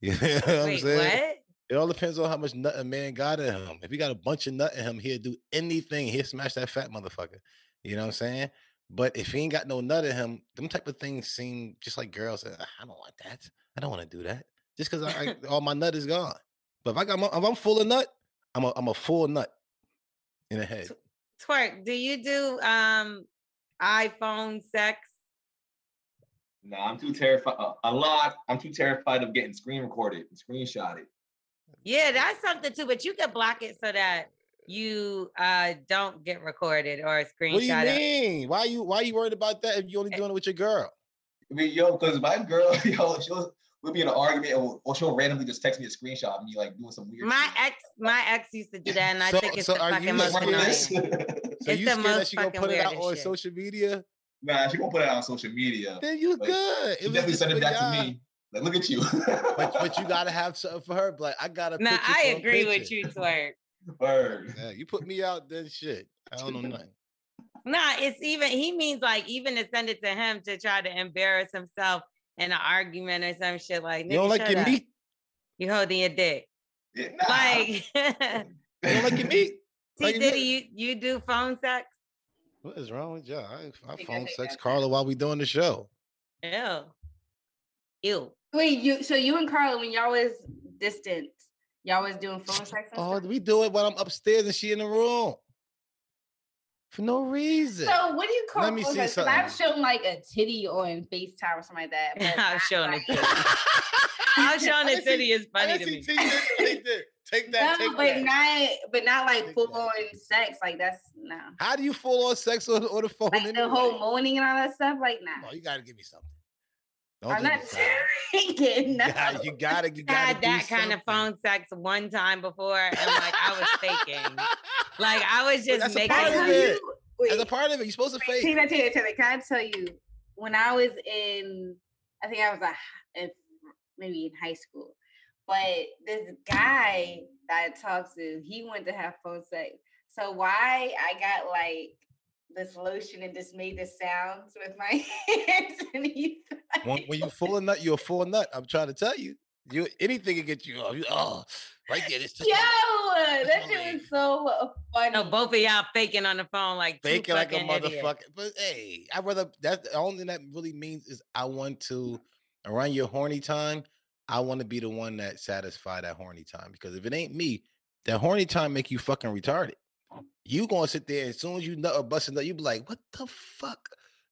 You know what I'm saying? what? It all depends on how much nut a man got in him. If he got a bunch of nut in him, he'll do anything. He'll smash that fat motherfucker. You know what I'm saying? But if he ain't got no nut in him, them type of things seem just like girls. "Ah, I don't want that. I don't want to do that. Just because I, I all my nut is gone. But if I got my, if I'm full of nut, I'm a I'm a full nut in the head. Twerk, do you do um iPhone sex? No, I'm too terrified. Uh, a lot. I'm too terrified of getting screen recorded and screenshotted. Yeah, that's something too, but you can block it so that you uh don't get recorded or screenshot. What do you it. mean? Why you why you worried about that if you only doing it with your girl? I mean, yo, because my girl, yo, she'll we'll be in an argument, or, or she'll randomly just text me a screenshot of me like doing some weird. My shit. ex, my ex used to do that, and I So- think it's so the are you fucking most annoying. this. So It's you the scared that most she gonna put it out on shit. social media? nah, she won't put it out on social media. Then you But good. She It definitely just sent it for back to y'all. me. Like, look at you. But but you gotta have something for her. Like I gotta. No, picture. I for a agree with you, twerk. Word. Yeah, you put me out, then shit. I don't know nothing. Nah, it's even he means like even to send it to him to try to embarrass himself in an argument or some shit like You don't like your up. meat? You holding your dick. Yeah, nah. Like You don't like your meat? T Like your Diddy, meat? you you do phone sex? What is wrong with y'all? I, I phone sex Carla while we doing the show. Ew. Ew. Wait, you so you and Carla, when y'all was distant, y'all was doing phone sex and Oh, stuff? we do it when I'm upstairs and she in the room. For no reason. So what do you call Let me see sex? 'Cause I've shown like a titty on FaceTime or something like that. but I'm not, showing like- a titty. I'm showing I the didn't see- city is funny didn't to see me. T Diddy like that. Take that. No, take but that. not but not like Take full that. on sex. Like that's no. How do you full on sex on, on the phone? Like the whole moaning and all that stuff. Like nah. No, you gotta give me something. Don't I'm not be silent. drinking. No. You gotta, you gotta, you gotta had do that kind of phone sex one time before, and like I was faking. Like I was But just that's a making. part of it. you- wait, As a part of it, you're supposed to wait, fake. Tina, Tina, Tina, can I tell you when I was in, I think I was a, h- in, maybe in high school, but this guy that I talked to, he went to have phone sex. So why I got like this lotion and just made the sounds with my hands and he When, when you full of nut, you're a full nut. I'm trying to tell you. You anything can get you off. You- Oh, right there. This Yo, that shit was so funny. No, both of y'all faking on the phone like faking like a fucking idiots. motherfucker. But hey, I rather that's the only thing that really means is I want to around your horny time. I want to be the one that satisfy that horny time because if it ain't me, that horny time make you fucking retarded. You gonna sit there as soon as you nut or bust a nut, you be like, "What the fuck?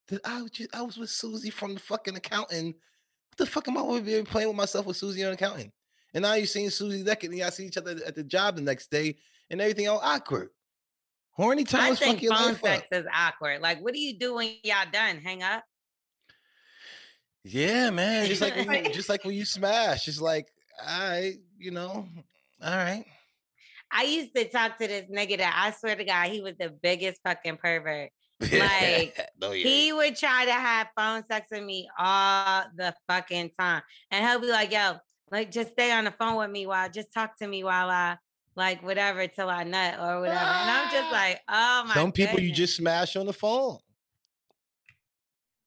Did I was just I was with Susie from the fucking accountant? What the fuck am I over here playing with myself with Susie on accounting? And now you seen Susie naked, and y'all see each other at the job the next day, and everything all awkward. Horny I times fuck think your phone life sex up. is awkward. Like, what do you do when y'all done? Hang up? Yeah, man. Just like when you, just like when you smash, it's like, all right, you know, all right. I used to talk to this nigga that I swear to God, he was the biggest fucking pervert. Like, no, yeah. He would try to have phone sex with me all the fucking time. And he'll be like, yo, like just stay on the phone with me while just talk to me while I like whatever till I nut or whatever. And I'm just like, oh my god. Some people you just smash on the phone.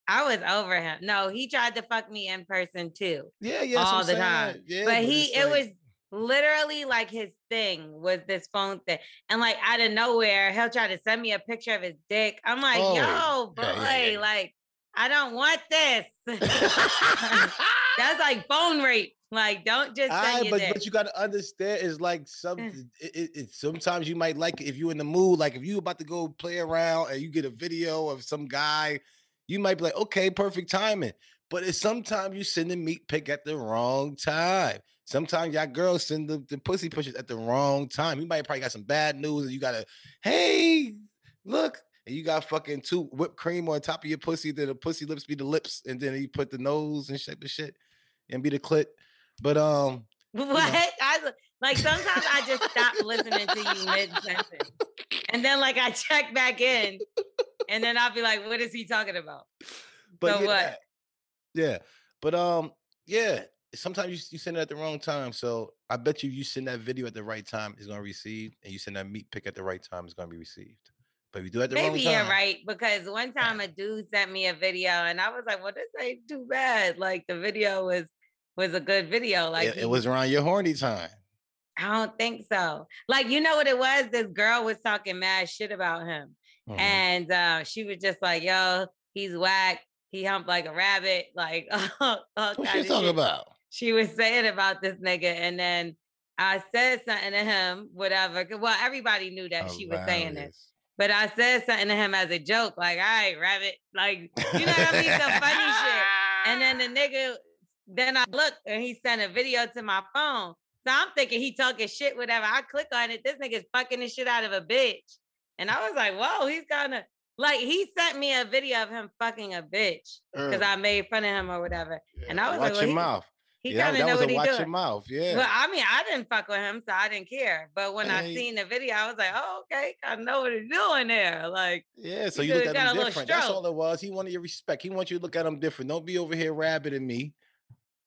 I was over him. No, he tried to fuck me in person too. Yeah, yeah. all the time. Yeah, but he, it's it like- was literally like his thing was this phone thing, and like out of nowhere, he'll try to send me a picture of his dick. I'm like, Oh, yo, boy, yeah, yeah, yeah. like I don't want this. That's like phone rape. Like, don't just send Aye, but dick. but you gotta understand is like some eh. it, it, it- sometimes you might like it if you're in the mood, like if you about to go play around and you get a video of some guy, you might be like, okay, perfect timing. But it's sometimes you send the meat pick at the wrong time. Sometimes y'all girls send the, the pussy pushes at the wrong time. You might probably got some bad news and you gotta, hey, look, and you got fucking two whipped cream on top of your pussy, then the pussy lips be the lips, and then you put the nose and shape of shit and be the clit. But um, What? I l- like sometimes I just stop listening to you mid sentence, and then like I check back in, and then I'll be like, "What is he talking about?" but So yeah, what? Yeah, but um, yeah. Sometimes you, you send it at the wrong time. So I bet you you send that video at the right time, it's gonna receive, and you send that meat pick at the right time, it's gonna be received. But if you do it at the Maybe you're time, right because one time a dude sent me a video, and I was like, "Well, this ain't too bad." Like the video was was a good video. Like it, it was around your horny time. I don't think so. Like you know what it was? This girl was talking mad shit about him. Mhm. And uh, she was just like, yo, he's whack. He humped like a rabbit. Like, all What you talking shit about? She was saying about this nigga. And then I said something to him, whatever. Well, everybody knew that she was saying this. But I said something to him as a joke, like, all right, rabbit. Like, you know what I mean? Some funny shit. And then the nigga, then I looked and he sent a video to my phone. So I'm thinking he talking shit, whatever. I click on it. This nigga's fucking the shit out of a bitch. And I was like, whoa, he's kind of like, he sent me a video of him fucking a bitch because. I made fun of him or whatever. And I was watch like, well, your he, mouth. He yeah, kind of know what he doing. mouth. Yeah. Well, I mean, I didn't fuck with him, so I didn't care. But when I seen the video, I was like, oh, okay, I know what he's doing there. Like, Yeah, so you look at him different. That's all it was. He wanted your respect. He wants you to look at him different. Don't be over here rabbiting me.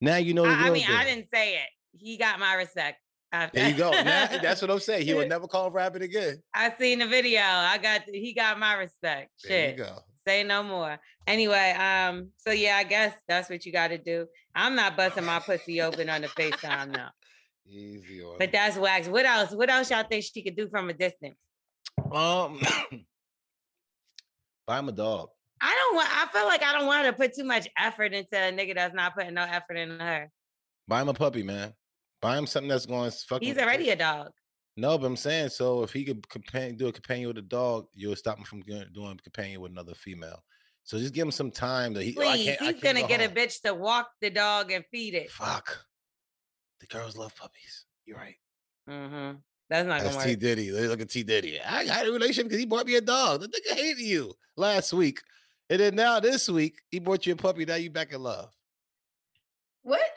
Now you know the I, I mean, I didn't say it. He got my respect. After. There you go. Now, that's what I'm saying. He will never call rabbit again. I seen the video. I got he got my respect. There you go. Say no more. Anyway, um, so yeah, I guess that's what you gotta do. I'm not busting my pussy open on the FaceTime now. Easy on But that's wax. What else? What else y'all think she could do from a distance? Um, buy him a dog. I don't want I feel like I don't want to put too much effort into a nigga that's not putting no effort in her. Buy him a puppy, man. Buy him something that's going to fucking. He's already a dog. No, but I'm saying so. If he could companion, do a companion with a dog, you'll stop him from doing doing a companion with another female. So just give him some time. That he, oh, I Please, can't, I he's can't gonna go get a bitch to walk the dog and feed it. Fuck. The girls love puppies. You're right. Mm-hmm. That's not That's gonna T work. Diddy. Look at T Diddy. I had a relationship because he bought me a dog. The nigga hated you last week, and then now this week he bought you a puppy. Now you back in love. What?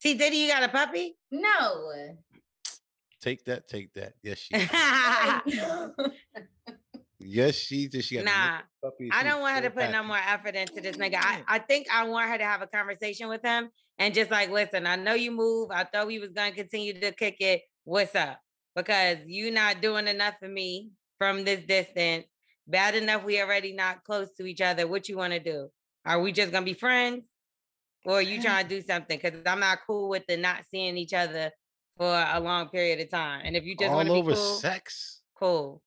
T Diddy, you got a puppy? No. Take that. Take that. Yes, she. nah, yes, she did. She got the I don't want her to put no more effort into this nigga. I, I think I want her to have a conversation with him and just like, listen, I know you move. I thought we was gonna continue to kick it. What's up? Because you not doing enough for me from this distance. Bad enough we already not close to each other. What you want to do? Are we just gonna be friends? Or are you trying to do something? Because I'm not cool with the not seeing each other for a long period of time. And if you just all want to be over cool, sex. cool.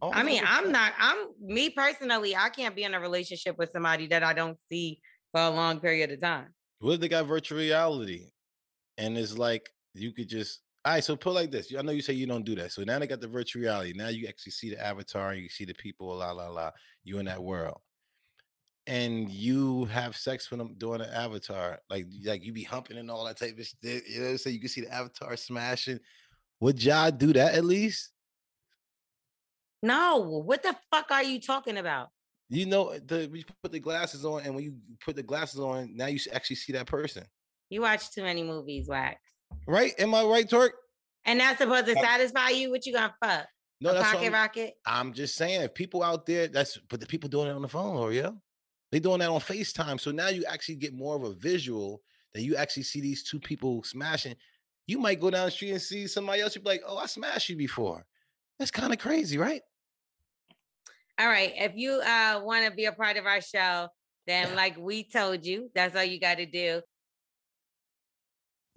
All I mean, I'm sex. not, I'm me personally, I can't be in a relationship with somebody that I don't see for a long period of time. What if they got virtual reality? And it's like you could just all right, so put like this. I know you say you don't do that. So now they got the virtual reality. Now you actually see the avatar, you see the people, la la la. You in that world. And you have sex with them doing an avatar. Like like you be humping and all that type of shit. You know, so you can see the avatar smashing. Would y'all do that at least? No, what the fuck are you talking about? You know, the when you put the glasses on, and when you put the glasses on, now you actually see that person. You watch too many movies, Wax. Right? Am I right, Torque? And that's supposed to Uh, satisfy you? What you gonna fuck? No, a that's pocket I'm- rocket? I'm just saying, if people out there, that's but the people doing it on the phone, or yeah, they doing that on FaceTime. So now you actually get more of a visual that you actually see these two people smashing. you might go down the street and see somebody else. You'd be like, "Oh, I smashed you before." That's kind of crazy, right? All right. If you uh want to be a part of our show, then like we told you, that's all you got to do.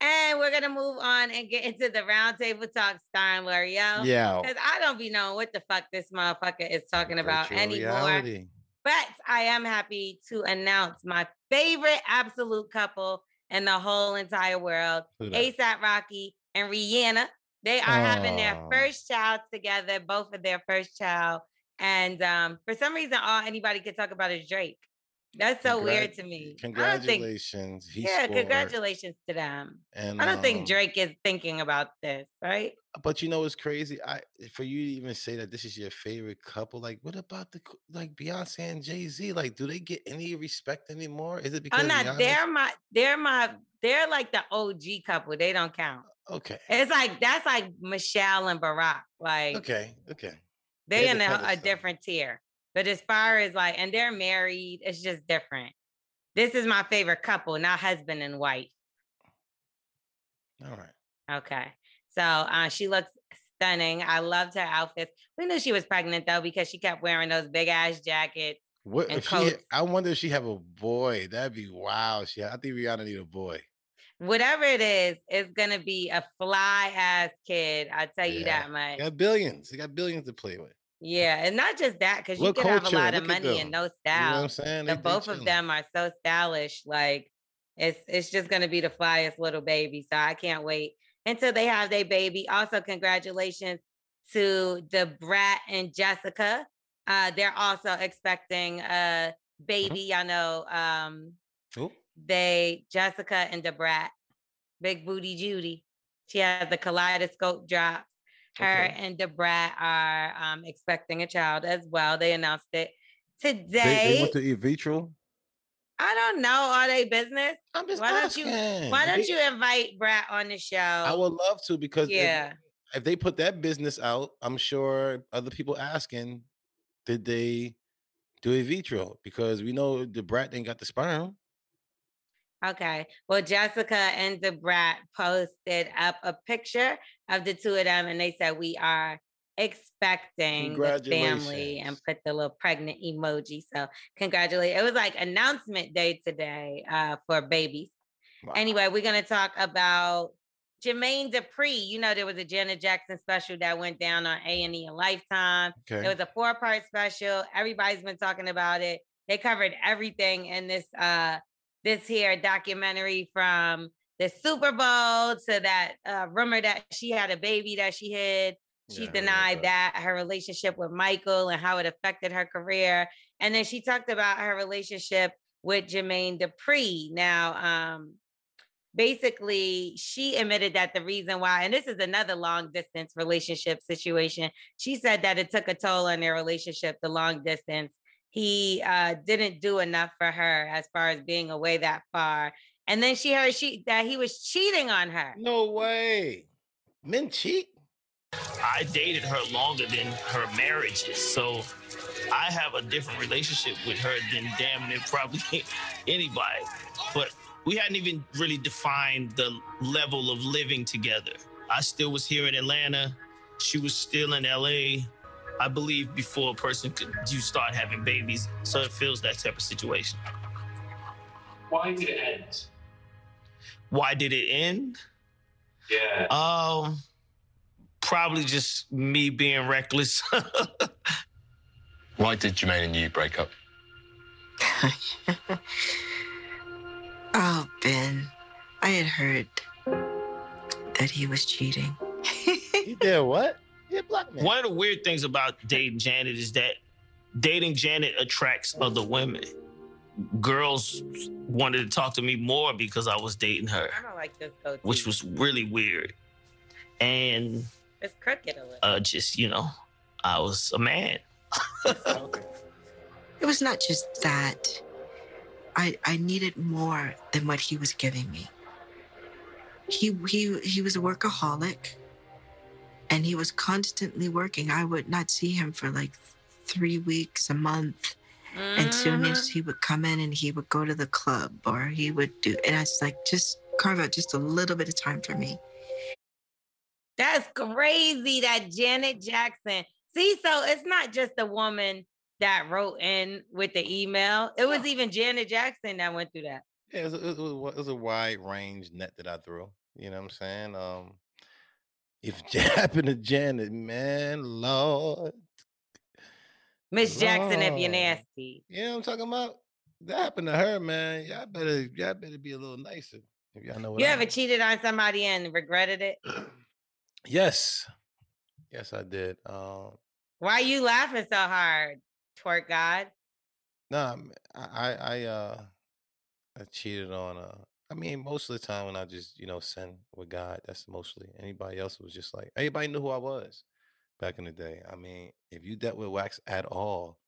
And we're gonna move on and get into the roundtable talk starring Lorel. Yeah. Because I don't be knowing what the fuck this motherfucker is talking about Virtual anymore. reality. But I am happy to announce my favorite absolute couple in the whole entire world? ASAP Rocky and Rihanna. They are having their first child together, both of their first child. And um, for some reason, all anybody could talk about is Drake. That's so weird to me. Think- Congratulations. He yeah, scored. congratulations to them. And I don't um, think Drake is thinking about this, right? But you know what's crazy? I for you to even say that this is your favorite couple, like what about the like Beyonce and Jay Z? Like, do they get any respect anymore? Is it because I'm not. They're my. They're my. They're like the OG couple. They don't count. okay? It's like that's like Michelle and Barack. Like Okay, okay. they They're in a, a different tier. But as far as like, and they're married, it's just different. This is my favorite couple, not husband and wife. All right. Okay. So uh, she looks stunning. I loved her outfits. We knew she was pregnant though because she kept wearing those big ass jackets. What and if she? coats. I wonder if she have a boy. That'd be wow. She, I think Rihanna need a boy. Whatever it is, it's gonna be a fly ass kid. I tell you that much. Got billions. They got billions to play with. Yeah, and not just that, because you could have a lot of money and no You know style. what I'm saying? the They- they both of them are so stylish. Like it's it's just gonna be the flyest little baby. So I can't wait until they have their baby. Also, congratulations to Da Brat and Jessica. Uh, they're also expecting a baby. Y'all know um Who? they Jessica and Da Brat, Big Booty Judy. She has the kaleidoscope drops. Her Okay. and Da Brat are um, expecting a child as well. They announced it today. they went to in vitro. I don't know. Are they business? I'm just why don't you asking. why don't They- you invite Brat on the show? I would love to because if- yeah. if they put that business out, I'm sure other people asking, did they do a vitro? Because we know Da Brat didn't got the sperm. Okay. Well, Jessica and Da Brat posted up a picture of the two of them, and they said we are expecting the family and put the little pregnant emoji. So congratulations. It was like announcement day today uh, for babies. Anyway, we're gonna talk about Jermaine Dupri. You know, there was a Janet Jackson special that went down on A and E and Lifetime. Okay. It was a four part special. Everybody's been talking about it. They covered everything in this uh this here documentary from the Super Bowl to that uh, rumor that she had a baby that she hid. She Yeah, I heard about denied that. her relationship with Michael and how it affected her career. And then she talked about her relationship with Jermaine Dupri. Now, um, basically, she admitted that the reason why, and this is another long distance relationship situation, she said that it took a toll on their relationship, the long distance. He uh, didn't do enough for her as far as being away that far. And then she heard she that he was cheating on her. No way. Men cheat. I dated her longer than her marriages, so I have a different relationship with her than damn near probably anybody. But we hadn't even really defined the level of living together. I still was here in Atlanta. She was still in LA. I believe before a person could you start having babies, so it feels that type of situation. Why did it end? why did it end? Yeah. Um, probably just me being reckless. Why did Jermaine and you break up? Oh, Ben, I had heard that he was cheating. You did what? You black man. One of the weird things about dating Janet is that dating Janet attracts other women. Girls wanted to talk to me more because I was dating her, I don't like this goatee. which was really weird. And it's crooked a little. uh, just, you know, I was a man. It was not just that. I I needed more than what he was giving me. He he he was a workaholic and he was constantly working. I would not see him for like three weeks, a month. And soon Mm-hmm. as he would come in and he would go to the club or he would do and I was like, just carve out just a little bit of time for me. That's crazy that Janet Jackson. See, so it's not just the woman that wrote in with the email. It was even Janet Jackson that went through that. Yeah, it was, a, it, was, it was a wide range net that I threw. You know what I'm saying? Um, if it happened to Janet, man, Lord, Miss Jackson, if you're nasty. You know what I'm talking about? That happened to her, man. Y'all better, y'all better be a little nicer. If y'all know what You I ever mean. cheated on somebody and regretted it? Yes, yes, I did. Um, Why you laughing so hard, twerk God? No, nah, I, uh, I cheated on. Uh, I mean, most of the time when I just, you know, sin with God, that's mostly. Anybody else was just like, everybody knew who I was back in the day. I mean, if you dealt with wax at all,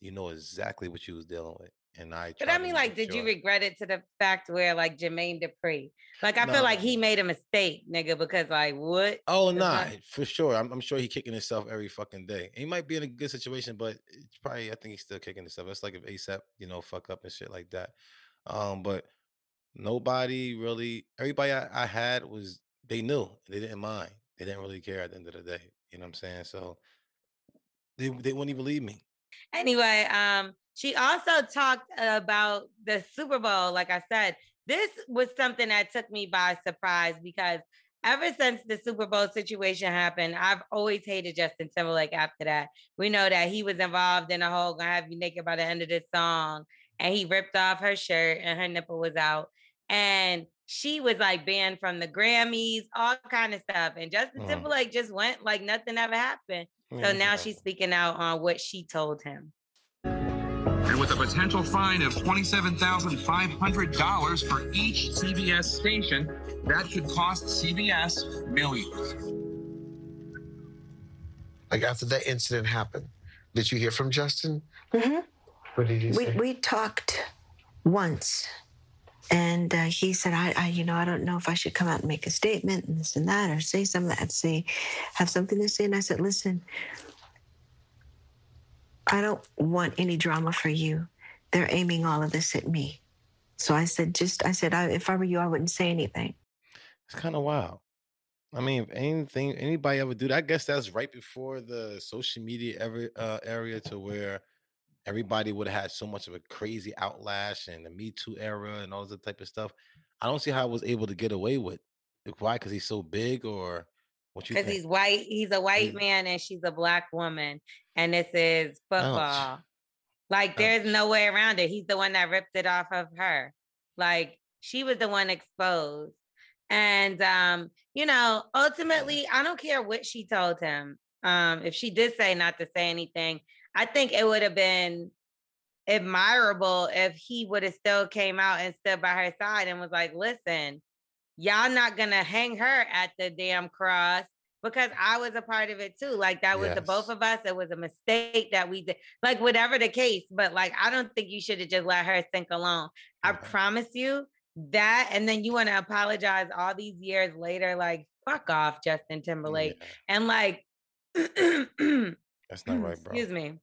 you know exactly what you was dealing with. And I, But I mean, like, did you regret it to the fact where, like, Jermaine Dupri? Like, I feel like he made a mistake, nigga, because, like, what? Oh nah, not- for sure. I'm, I'm sure he kicking himself every fucking day. He might be in a good situation, but it's probably I think he's still kicking himself. It's like if ASAP, you know, fuck up and shit like that. Um, but nobody really. Everybody I, I had was they knew they didn't mind. They didn't really care at the end of the day. You know what I'm saying? So they they wouldn't even leave me. Anyway, um, she also talked about the Super Bowl. Like I said, this was something that took me by surprise because ever since the Super Bowl situation happened, I've always hated Justin Timberlake after that. We know that he was involved in a whole gonna have you naked by the end of this song, and he ripped off her shirt and her nipple was out. And she was like banned from the Grammys, all kind of stuff. And Justin Mm. Timberlake just went like nothing ever happened. So Yeah. now she's speaking out on what she told him. And with a potential fine of $27,500 for each CBS station, that could cost CBS millions. Like after that incident happened, did you hear from Justin? Mm-hmm. What did he We say? we talked once, and uh, he said, I, "I, you know, I don't know if I should come out and make a statement and this and that, or say something. I'd say, have something to say." And I said, "Listen, I don't want any drama for you. They're aiming all of this at me." So I said, "Just," I said, I, "If I were you, I wouldn't say anything." It's kind of wild. I mean, if anything, anybody ever do that, I guess that's right before the social media ever uh, area to where everybody would have had so much of a crazy outlash and the Me Too era and all that type of stuff. I don't see how I was able to get away with. Why? Because he's so big, or what you Because he's white, he's a white man and she's a black woman. And this is football. Like there's no way around it. He's the one that ripped it off of her. Like she was the one exposed. And um, you know, ultimately, I don't care what she told him. Um, if she did say not to say anything, I think it would have been admirable if he would have still came out and stood by her side and was like, listen, y'all not gonna hang her at the damn cross because I was a part of it too. Like that was the both of us. It was a mistake that we did. Like whatever the case, but like I don't think you should have just let her sink alone. I promise you that. And then you want to apologize all these years later. Like fuck off, Justin Timberlake. And like, That's not mm, right, bro. excuse me,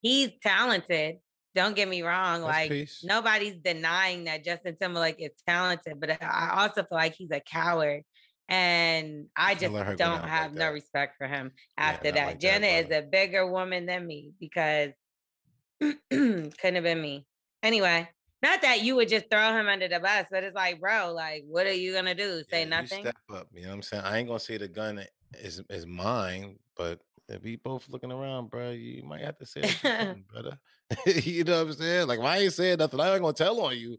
he's talented. Don't get me wrong. That's like peace. nobody's denying that Justin Timberlake is talented, but I also feel like he's a coward. And I just don't have like no that. respect for him after not that. like that, Janet is a bigger woman than me because couldn't have been me. Anyway, Not that you would just throw him under the bus, but it's like, bro, like, what are you gonna do? Say You nothing? step up. You know what I'm saying? I ain't gonna say the gun is is mine, but if we both looking around, bro, you might have to say something, brother. you know what I'm saying? Like, if I ain't saying nothing, I ain't gonna tell on you.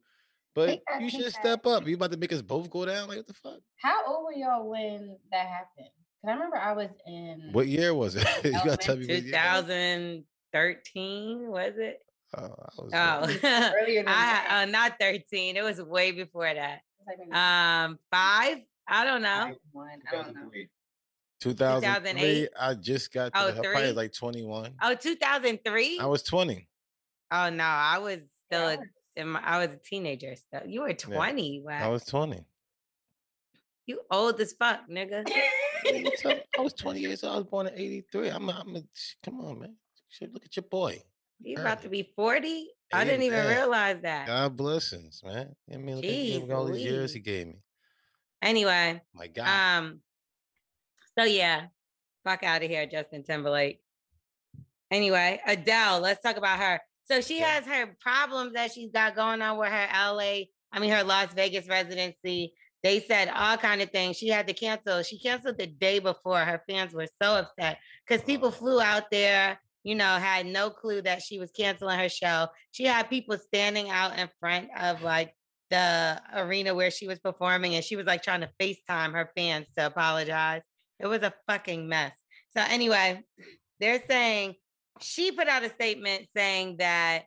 But that you should step up. You about to make us both go down? Like, what the fuck? How old were y'all when that happened? Because I remember I was in. What year was it? you gotta tell me 2013, was it? Oh, I was Oh, Earlier than I, uh, not 13. It was way before that. Um, five? I don't know. one. I don't know. 2008. 2008? I just got to Oh, the, I probably like 21. Oh, 2003? I was 20. Oh no, I was still a, in my, I was a teenager still. You were Yeah, 20. I was 20. You old as fuck, nigga. What you tell- I was 20 years old. I was born in 83. I'm a, I'm a, come on, man. Look at your boy. You about to be 40? I didn't even Amen. realize that. God blessings, man. I mean, look at Jeez look at all these years he gave me. Anyway, My God. um, so yeah, fuck out of here, Justin Timberlake. Anyway, Adele, let's talk about her. So she has her problems that she's got going on with her LA, I mean her Las Vegas residency. They said all kind of things. She had to cancel. She canceled the day before. Her fans were so upset because people flew out there, you know, had no clue that she was canceling her show. She had people standing out in front of like the arena where she was performing, and she was like trying to FaceTime her fans to apologize. It was a fucking mess. So anyway, they're saying she put out a statement saying that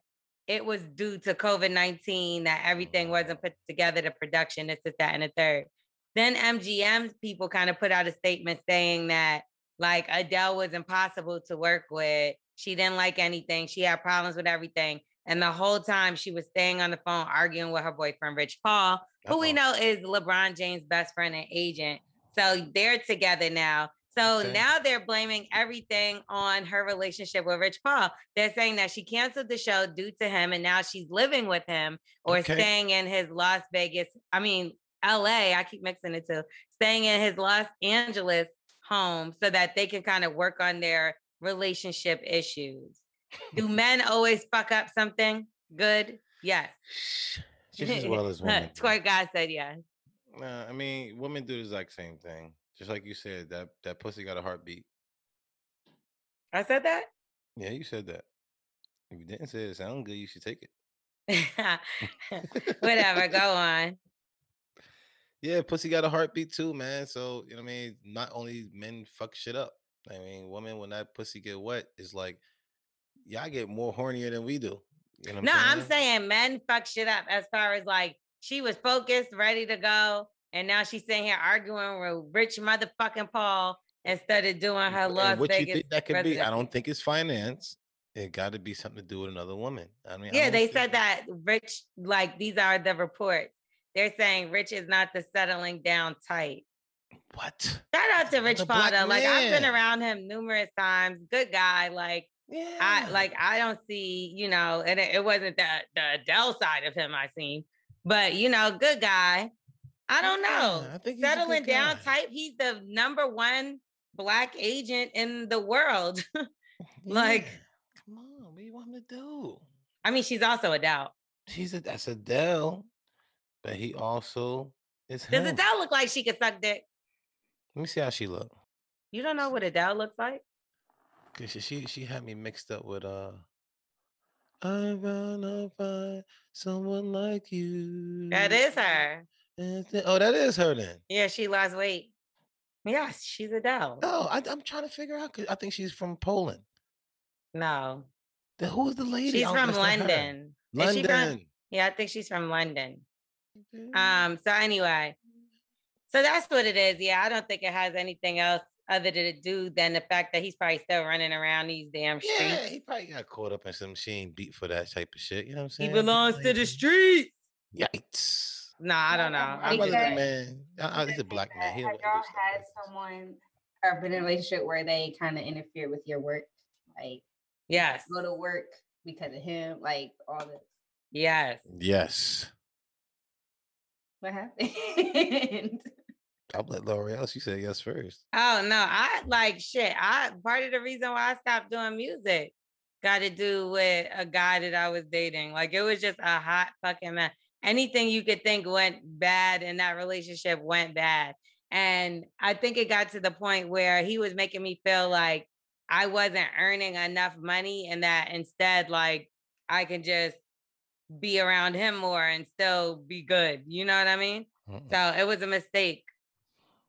it was due to COVID 19, that everything wasn't put together, the production, this, this, that, and the third. Then MGM's people kind of put out a statement saying that like Adele was impossible to work with. She didn't like anything. She had problems with everything. And the whole time she was staying on the phone arguing with her boyfriend, Rich Paul, who we know is LeBron James' best friend and agent. So they're together now. So Okay. now they're blaming everything on her relationship with Rich Paul. They're saying that she canceled the show due to him and now she's living with him or Okay. staying in his Las Vegas, I mean, LA, I keep mixing it too, staying in his Los Angeles home so that they can kind of work on their relationship issues. Do men always fuck up something good? Yes. Just as well as women. Twerk guy said yes. Nah, I mean, women do the exact same thing. Just like you said, that that pussy got a heartbeat. I said that? Yeah, you said that. If you didn't say it sound good, you should take it. Whatever, go on. Yeah, pussy got a heartbeat too, man. So you know what I mean. Not only men fuck shit up. I mean, women when that pussy get wet, it's like y'all get more hornier than we do. You know No, I'm saying men fuck shit up as far as like she was focused, ready to go, and now she's sitting here arguing with rich motherfucking Paul instead of doing her And Las what you Vegas. think that could be? I don't think it's finance. It got to be something to do with another woman. I mean, Yeah, don't they said that Rich, like these are the reports. They're saying Rich is not the settling down type. What? Shout out to Rich a Paul black though. Like I've been around him numerous times. Good guy. Like yeah. I like I don't see, you know, and it, it wasn't the the Adele side of him I seen, but you know, good guy. I don't know. I a good Settling down guy. type. He's the number one black agent in the world. like, come on, what do you want him to do? I mean, she's also a Adele. She's a that's Adele, but he also is Does him. Adele look like she could suck dick? Let me see how she look. You don't know what Adele looks like? 'Cause she, she she had me mixed up with uh. I wanna find someone like you. That is her. Oh, that is her then. Yeah, she lost weight. Yes, she's Adele. No, I, I'm trying to figure out. 'cause I think she's from Poland. No. Then who is the lady? She's Oh, from that's not her. London. She from- London. yeah, I think she's from London. Um, so anyway, so that's what it is. Yeah, I don't think it has anything else other to do than the fact that he's probably still running around these damn streets. Yeah, he probably got caught up in some. She ain't beat for that type of shit. You know what I'm saying? He saying? belongs to the streets. Yikes! No, I don't know. I'd I'm rather just the man. I, I, he's a black man. He Have y'all had someone or been in a relationship where they kind of interfere with your work? Like, yes, go to work because of him, like all this. Yes. Yes. What happened? I'll let Lorel. She said yes first. Oh no, I like shit. I part of the reason why I stopped doing music got to do with a guy that I was dating. Like it was just a hot fucking mess. Anything you could think went bad in that relationship went bad. And I think it got to the point where he was making me feel like I wasn't earning enough money and that instead, like, I can just be around him more and still be good. You know what I mean? So it was a mistake.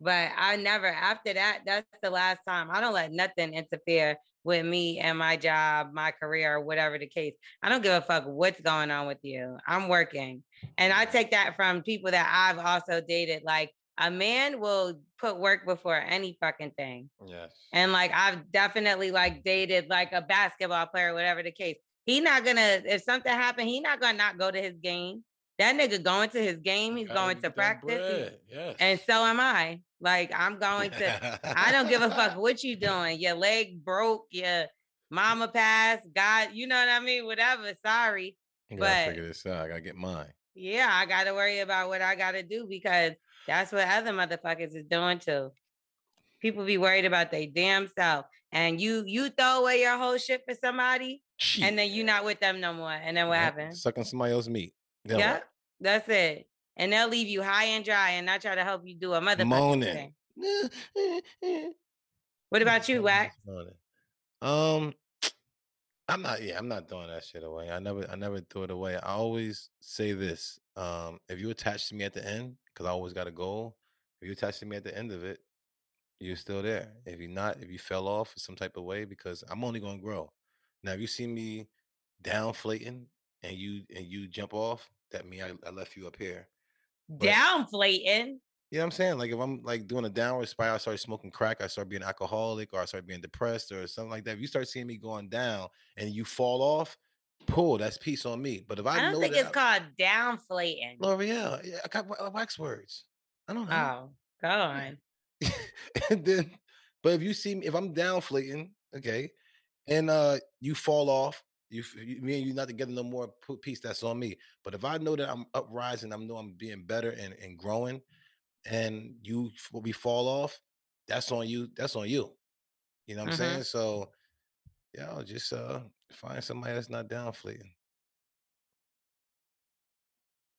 But I never, after that, that's the last time. I don't let nothing interfere with me and my job, my career, or whatever the case. I don't give a fuck what's going on with you. I'm working. And I take that from people that I've also dated. Like a man will put work before any fucking thing. Yes. And like I've definitely like dated like a basketball player, whatever the case. He not gonna if something happened, he not gonna not go to his game. That nigga going to his game, he's going to practice. Yes. And so am I. Like I'm going to I don't give a fuck what you doing. Your leg broke, your mama passed, God, you know what I mean? Whatever. Sorry. I gotta But figure this out. I gotta get mine. yeah, I gotta worry about what I gotta do because that's what other motherfuckers is doing too. People be worried about their damn self. And you you throw away your whole shit for somebody and then you not with them no more. And then what Yep, happens? Sucking somebody else's meat. Then what? Yeah, that's it. And they'll leave you high and dry and not try to help you do a motherfucking Moaning. thing. What about you, Wax? Um, I'm not. Yeah, I'm not throwing that shit away. I never, I never threw it away. I always say this: um, if you attach to me at the end, because I always got a goal. If you attach to me at the end of it, you're still there. If you're not, if you fell off in some type of way, because I'm only gonna grow. Now, if you see me downflating and you and you jump off, that mean I, I left you up here. But- Downflating. you know what I'm saying? Like if I'm like doing a downward spiral, I start smoking crack, I start being alcoholic, or I start being depressed or something like that. If you start seeing me going down and you fall off, pull, that's peace on me. But if I, I don't think that it's called downflating. Lorel, yeah, I got wax words. I don't know. Oh, go on. and then, but if you see me, if I'm downflating, okay, and uh you fall off, you, you me and you not together no more, put peace, that's on me. But if I know that I'm uprising, I know I'm being better and, and growing, and you we fall off, that's on you. That's on you. You know what I'm Mhm. saying? So, yeah, just uh find somebody that's not downflating.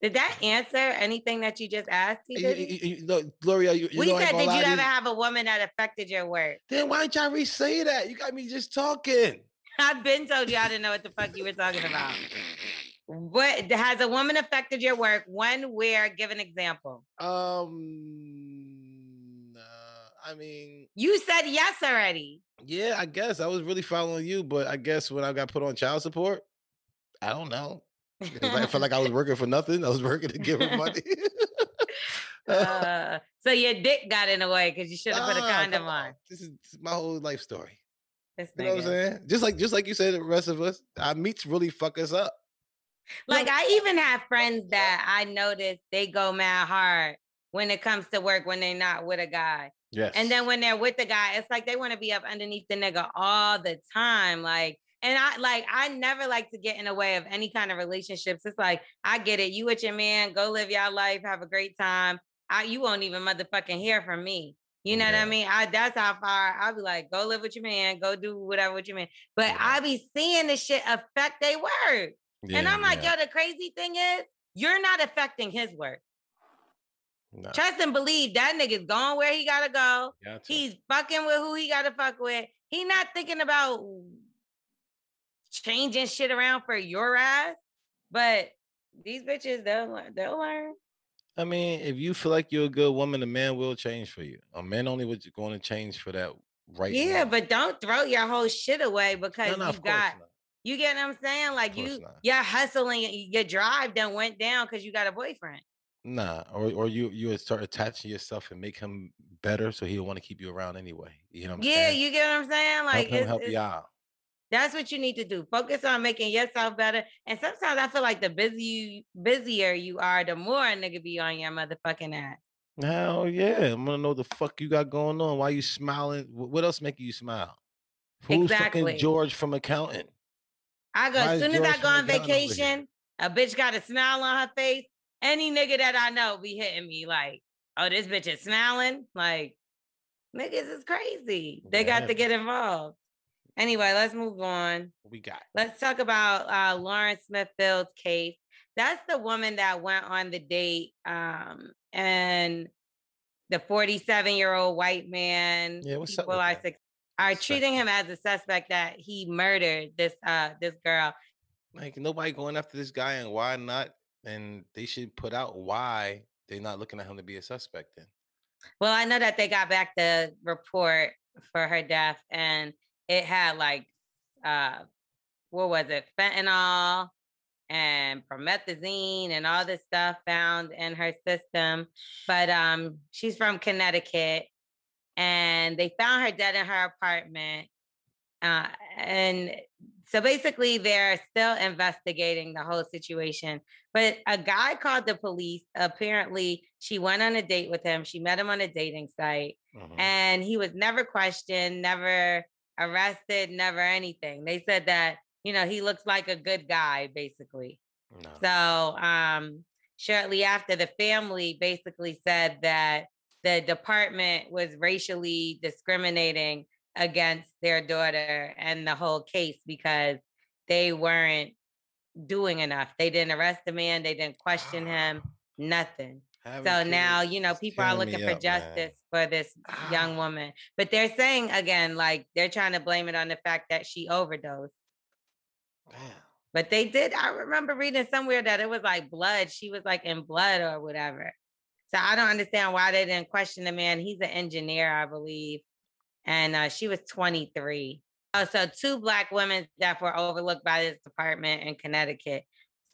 Did that answer anything that you just asked? You, you, you, look, Lorel, you, we know said, did you ever have a woman that affected your work? Then why didn't y'all re-say that? You got me just talking. I've been told you I didn't know what the fuck you were talking about. What has a woman affected your work? When, where? Give an example. Um, uh, I mean, You said yes already. yeah, I guess I was really following you, but I guess when I got put on child support, I don't know. I felt like I was working for nothing. I was working to give her money. Uh, so your dick got in the way because you should have put a condom on. This is my whole life story. This You know what I'm saying? Just like just like you said, the rest of us, our meats really fuck us up. Like I even have oh, friends that I notice they go mad hard when it comes to work when they're not with a guy. Yes. And then when they're with the guy, it's like they want to be up underneath the nigga all the time. Like, and I like I never like to get in the way of any kind of relationships. It's like I get it. You with your man, go live your life, have a great time. I you won't even motherfucking hear from me. You know what I mean? I that's how far I'll be like, go live with your man, go do whatever with your man. But I be seeing this shit affect their work. and I'm like, yeah. yo, the crazy thing is, you're not affecting his work. Nah. Trust and believe that nigga's going where he gotta go. Got to. He's fucking with who he gotta fuck with. He not thinking about changing shit around for your ass. But these bitches, they'll they'll learn. I mean, if you feel like you're a good woman, a man will change for you. A man only was going to change for that right. yeah, woman. but don't throw your whole shit away because no, you of course got you get what I'm saying? Like you not. your hustling, your drive done went down because you got a boyfriend. Nah, or or you you would start attaching yourself and make him better, so he'll want to keep you around anyway. You know what I'm yeah, saying? you get what I'm saying? Like help him help you out. That's what you need to do. Focus on making yourself better. And sometimes I feel like the busy busier you are, the more a nigga be on your motherfucking ass. Hell yeah, I'm gonna know the fuck you got going on. Why you smiling? What else making you smile? Who's Exactly. fucking George from accounting? I go Why as soon as George I go on the gun over here? vacation, a bitch got a smile on her face. Any nigga that I know be hitting me like, oh, this bitch is smiling. Like, niggas is crazy. They got to get involved. Anyway, let's move on. We got? Let's talk about uh, Lauren Smith-Fields' case. That's the woman that went on the date, um, and the 47 year old white man. Yeah, what's up people with are are treating him as a suspect that he murdered this uh this girl. Like nobody going after this guy and why not? And they should put out why they're not looking at him to be a suspect then. Well, I know that they got back the report for her death, and it had like, uh, what was it, fentanyl and promethazine and all this stuff found in her system. But um, she's from Connecticut, and they found her dead in her apartment. Uh, and so basically, they're still investigating the whole situation. But a guy called the police. Apparently, she went on a date with him. She met him on a dating site, and he was never questioned, never arrested, never anything. They said that you know he looks like a good guy, basically. So um, shortly after, the family basically said that the department was racially discriminating against their daughter and the whole case because they weren't doing enough. They didn't arrest the man, they didn't question him, nothing. Having So now, you know, people are looking for up, man. justice for this young woman. But they're saying again, like they're trying to blame it on the fact that she overdosed. But they did. I remember reading somewhere that it was like blood. She was like in blood or whatever. So I don't understand why they didn't question the man. He's an engineer, I believe. And uh, she was 23. Oh, so two black women that were overlooked by this department in Connecticut.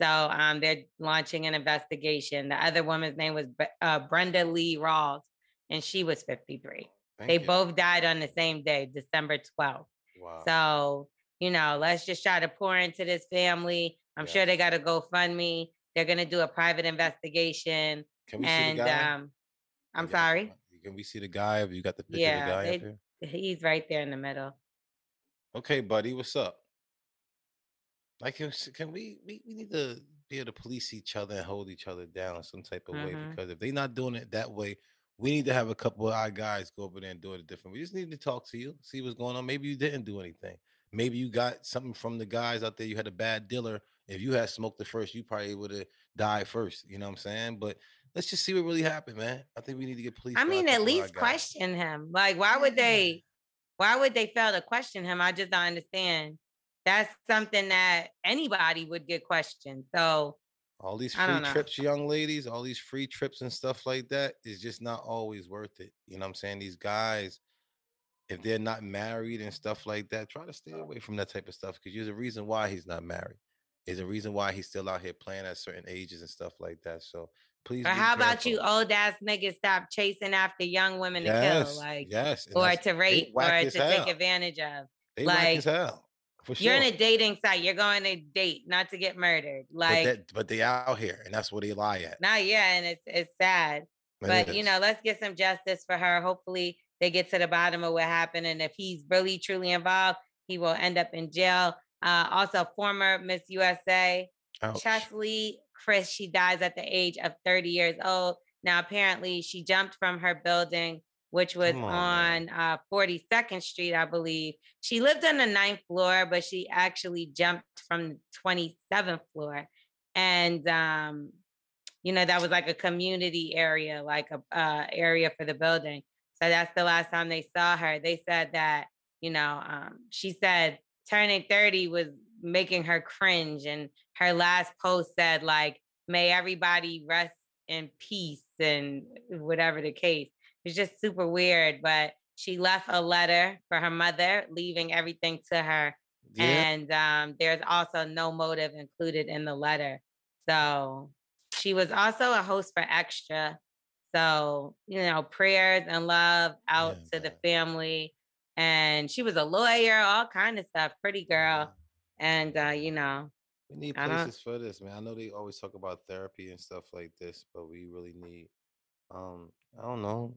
So um, they're launching an investigation. The other woman's name was uh, Brenda Lee Rawls, and she was 53. Thank they you. both died on the same day, December 12th. Wow. So, you know, let's just try to pour into this family. I'm sure they got a GoFundMe. They're going to do a private investigation. Can we see the and guy? um, I'm sorry. Can we see the guy? Have you got the picture of the guy here? he's right there in the middle. Okay, buddy, what's up? Like, can, can we, we we need to be able to police each other and hold each other down in some type of way Mhm. because if they're not doing it that way, we need to have a couple of our guys go over there and do it different. We just need to talk to you, see what's going on. Maybe you didn't do anything. Maybe you got something from the guys out there. You had a bad dealer. If you had smoked the first, you probably would have died first. You know what I'm saying? But let's just see what really happened, man. I think we need to get police. I mean, at couple of our least question him. Like, why would they? Why would they fail to question him? I just don't understand. That's something that anybody would get questioned. So All these free trips, young ladies, all these free trips and stuff like that is just not always worth it. You know what I'm saying? These guys, if they're not married and stuff like that, try to stay away from that type of stuff because there's a reason why he's not married. There's a reason why he's still out here playing at certain ages and stuff like that. So please. Or be how about you old ass niggas stop chasing after young women to kill, like, yes, and or to rape, or to as take hell. advantage of. They like, as hell. For you're in a dating site. You're going to date, not to get murdered. but, Like, that, but they out here and that's where they lie at. not yet, and it's it's sad. It But you know, let's get some justice for her. Hopefully, they get to the bottom of what happened, and if he's really truly involved, he will end up in jail. Uh, also, former Miss USA Ouch. Cheslie Kryst, she dies at the age of 30 years old. Now, apparently, she jumped from her building, which was Come on, on uh, 42nd Street, I believe. She lived on the ninth floor, but she actually jumped from the 27th floor. And, um, you know, that was like a community area, like a uh, area for the building. So that's the last time they saw her. They said that, you know, um, she said turning 30 was making her cringe. And her last post said, like, may everybody rest in peace and whatever the case. It's just super weird. But she left a letter for her mother, leaving everything to her. Yeah. And um, there's also no motive included in the letter. So she was also a host for Extra. So, you know, prayers and love out to the family. And she was a lawyer, all kind of stuff, pretty girl. And uh, you know, We need places for this, man. I know they always talk about therapy and stuff like this, but we really need um, I don't know.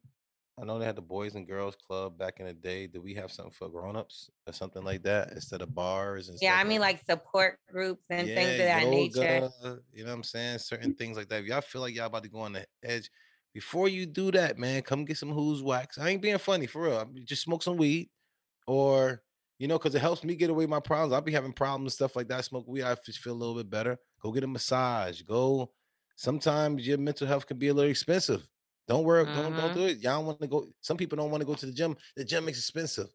I know they had the Boys and Girls Club back in the day. Do we have something for grown-ups or something like that instead of bars and yeah, I mean like support groups and things of that nature. yoga, You know what I'm saying? Certain things like that. If y'all feel like y'all about to go on the edge, before you do that, man, come get some who's wax. I ain't being funny for real. I mean, Just smoke some weed or You know, because it helps me get away my problems. I'll be having problems, stuff like that. Smoke weed, I just feel a little bit better. Go get a massage. Go. Sometimes your mental health can be a little expensive. Don't worry, don't don't Mhm. do it. Y'all want to go. Some people don't want to go to the gym. The gym is expensive.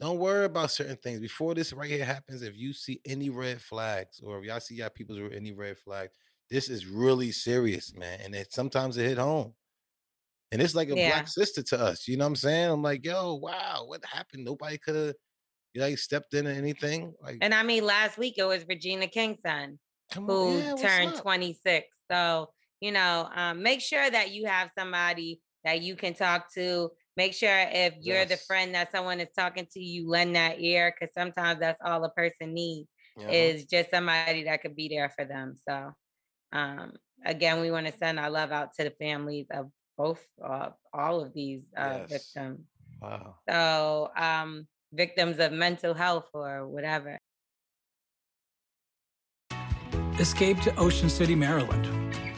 Don't worry about certain things. Before this right here happens, if you see any red flags or if y'all see y'all people's any red flags, this is really serious, man. And it sometimes it hit home. And it's like a Yeah. black sister to us. You know what I'm saying? I'm like, yo, wow, what happened? Nobody could have like stepped in or anything. Like, And I mean, last week it was Regina King's son on, who yeah, turned up? 26. So, you know, um, make sure that you have somebody that you can talk to. Make sure if you're the friend that someone is talking to, you lend that ear because sometimes that's all a person needs Yeah. is just somebody that could be there for them. So, um, again, we want to send our love out to the families of both, uh, all of these uh, Yes. victims. Wow. So, um, victims of mental health or whatever. Escape to Ocean City, Maryland,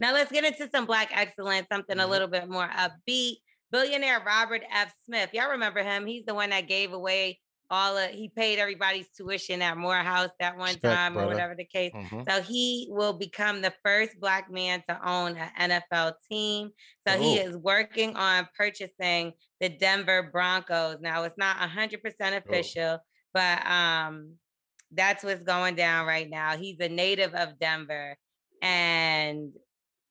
Now let's get into some black excellence, something Mm-hmm. a little bit more upbeat. Billionaire Robert F. Smith. Y'all remember him? He's the one that gave away all of he paid everybody's tuition at Morehouse that one Respect, time or whatever the case. Mhm. So he will become the first black man to own an NFL team. So he Oh. is working on purchasing the Denver Broncos. Now it's not 100% Oh. official, but um that's what's going down right now. He's a native of Denver and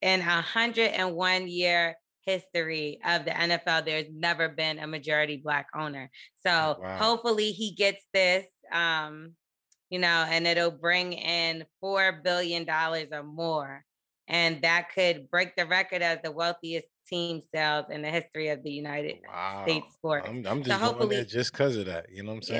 in a 101 year history of the NFL, there's never been a majority black owner. So Wow. hopefully he gets this, um, you know, and it'll bring in $4 billion or more. And that could break the record as the wealthiest team sales in the history of the United States sports. I'm, I'm So just going hopefully- just because of that. You know what I'm saying?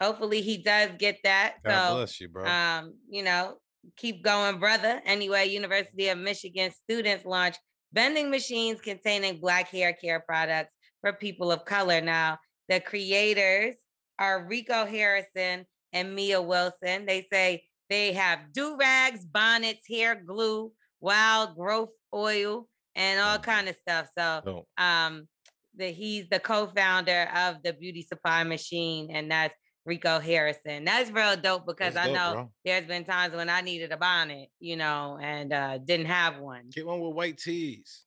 Yeah. Hopefully he does get that. God so bless you, bro. um, you know, keep going, brother. Anyway, University of Michigan students launch vending machines containing black hair care products for people of color. Now, the creators are Rico Harrison and Mia Wilson. They say they have do rags, bonnets, hair glue, wild growth oil, and all kind of stuff. So, um, the, he's the co-founder of the Beauty Supply Machine, and that's Rico Harrison. That's real dope because That's I dope, know bro. there's been times when I needed a bonnet, you know, and uh, didn't have one. Get one with white tees.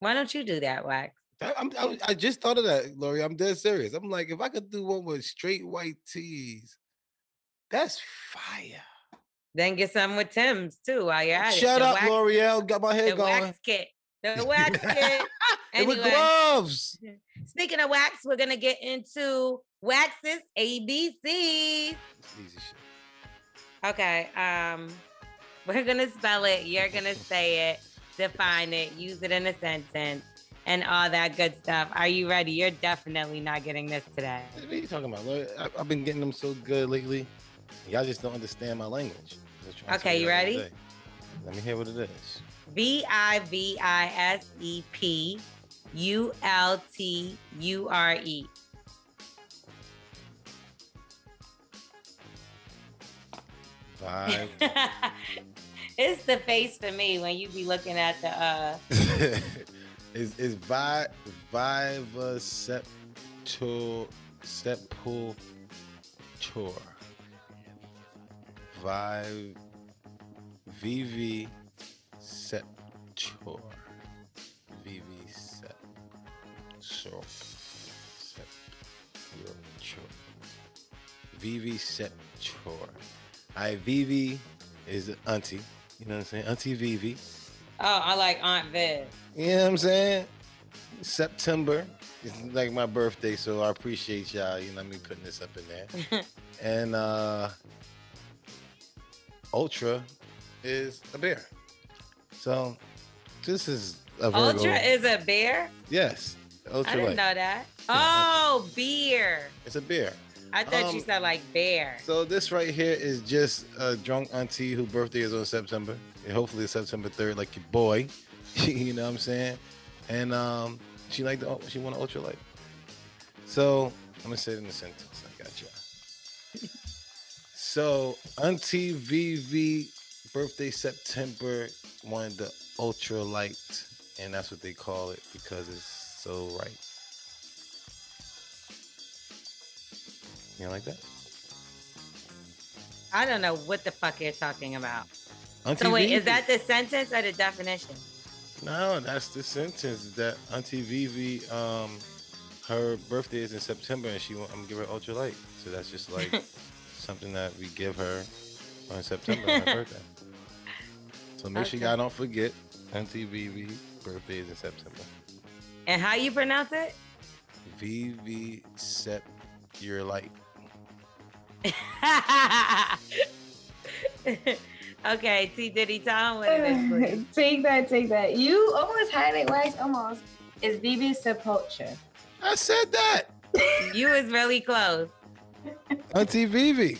Why don't you do that, Wax? I, I, I just thought of that, Lori. I'm dead serious. I'm like, if I could do one with straight white tees, that's fire. Then get some with Tim's too while you're at it. Shut The up, wax- Lorel. Got my head going. The going. wax kit. The wax kit. And with gloves. Speaking of wax, we're gonna get into waxes ABC. Easy shit. Okay. Um, we're gonna spell it. You're gonna say it, define it, use it in a sentence, and all that good stuff. Are you ready? You're definitely not getting this today. What are you talking about? I, I've been getting them so good lately. Y'all just don't understand my language. Just trying to tell Okay, you y'all the other ready? Let me hear what it is. V I V I S E P U L T U R E. It's the face for me when you be looking at the uh is is vi viva septo sepulture vi vivi septor sepulture vivi septor I Vivi is an auntie you know what I'm saying auntie Vivi oh, I like Aunt Viv. you know what I'm saying? September is like my birthday, so I appreciate y'all, you know I mean, putting this up in there. and uh Ultra is a bear. So this is a Virgo. Ultra is a bear. yes. I didn't know that. Oh, beer. It's a beer. I thought you Um, said like bear. So this right here is just a drunk auntie whose birthday is on September. And hopefully it's September 3rd, like your boy. you know what I'm saying? And um, she liked the she want an ultra light. So I'm gonna say it in a sentence. I got you. so Auntie VV birthday September wanted the ultra light, and that's what they call it because it's so right. You like that? I don't know what the fuck you're talking about. Auntie so wait, is that the sentence or the definition? No, that's the sentence that Auntie Vivi, um, her birthday is in September, and she want, I'm gonna give her ultra light. So that's just like something that we give her on September, on her birthday. So make sure y'all don't forget Auntie Vivi birthday is in September. And how you pronounce it? Vivi set your light. okay, T Diddy, tell him what it is, take that, take that. You almost had it, Wax. Almost. It's Vivisepulture. I said that. you was really close. Auntie Vivi.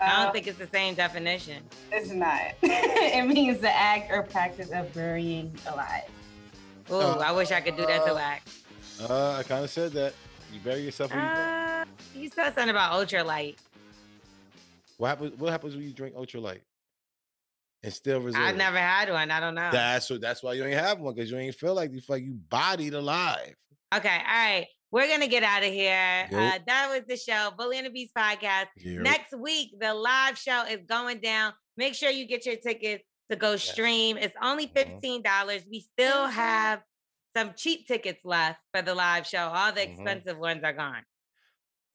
Uh, I don't think it's the same definition. It's not. it means the act or practice of burying alive. Ooh, I wish I could do that to wax. Uh, I kind of said that. You bury yourself. When you. Uh, you said something about ultralight. What happens? What happens when you drink ultra light? And still reserve. I've never had one. I don't know. That's what. That's why you ain't have one because you ain't feel like you feel like you bodied alive. Okay, all right. We're gonna get out of here. Yup. Uh, that was the show, Bully and the Beast podcast. Yup. Next week, the live show is going down. Make sure you get your tickets to go stream. It's only Mm-hmm. fifteen dollars. We still have some cheap tickets left for the live show. All the Mm-hmm. expensive ones are gone.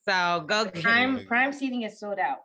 So go get Prime prime seating is sold out.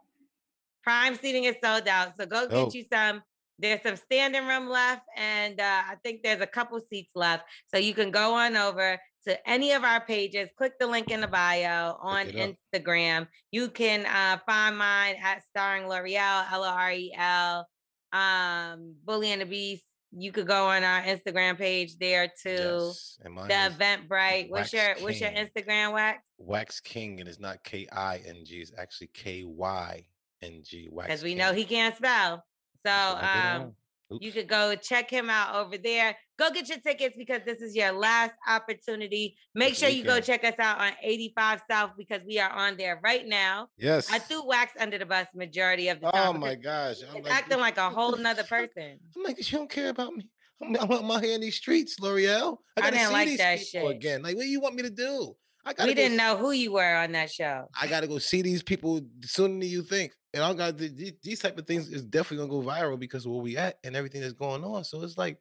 Prime seating is sold out. So go get Dope. you some. There's some standing room left, and uh, I think there's a couple seats left. So you can go on over to any of our pages, click the link in the bio on it up. Instagram. You can uh, find mine at starring Lorel, L O R E L, um, Bully and the Beast. You could go on our Instagram page there too. Yes, and mine The Eventbrite. What's your What's your Instagram wax? Wax King, and it's not K I N G. It's actually K Y N G. Wax. Because we King. know he can't spell. So I get it um. You could go check him out over there. Go get your tickets because this is your last opportunity. Make sure you go check us out on 85 South because we are on there right now. Yes. I threw wax under the bus majority of the oh time. Oh my gosh! I'm like, acting like a whole nother person. I'm like, you don't care about me. I'm, I'm, out here in these streets, Lorel. I I gotta didn't see like these that people shit. again. Like, what do you want me to do? I gotta We go didn't s- know who you were on that show. I gotta go see these people sooner than you think. And I got these, these type of things is definitely gonna go viral because of where we at and everything that's going on. So it's like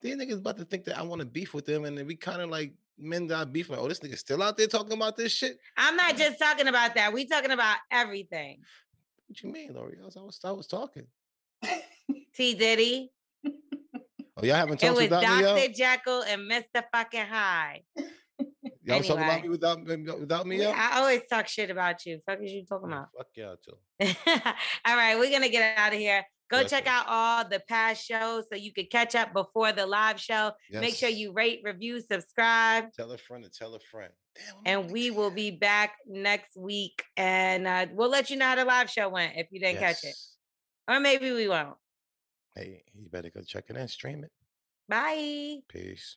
these niggas about to think that I want to beef with them, and then we kind of like men that beef. Like, oh, this nigga still out there talking about this shit. I'm not just talking about that. We talking about everything. What you mean, Lori? I was I was talking. T Diddy. Oh, y'all haven't It talked was without me, Dr. yo? Jekyll and Mr. Fucking Hyde. Y'all was talking about me without without me, yo? I always talk shit about you. Fuck is you talking about? Fuck y'all too. all right, we're gonna get out of here. Go Yes, check out all the past shows so you can catch up before the live show. Make sure you rate, review, subscribe, Tell a friend to tell a friend. and we will be back next week. And uh, we'll let you know how the live show went if you didn't catch it, or maybe we won't. Hey, you better go check it and stream it. Bye. Peace.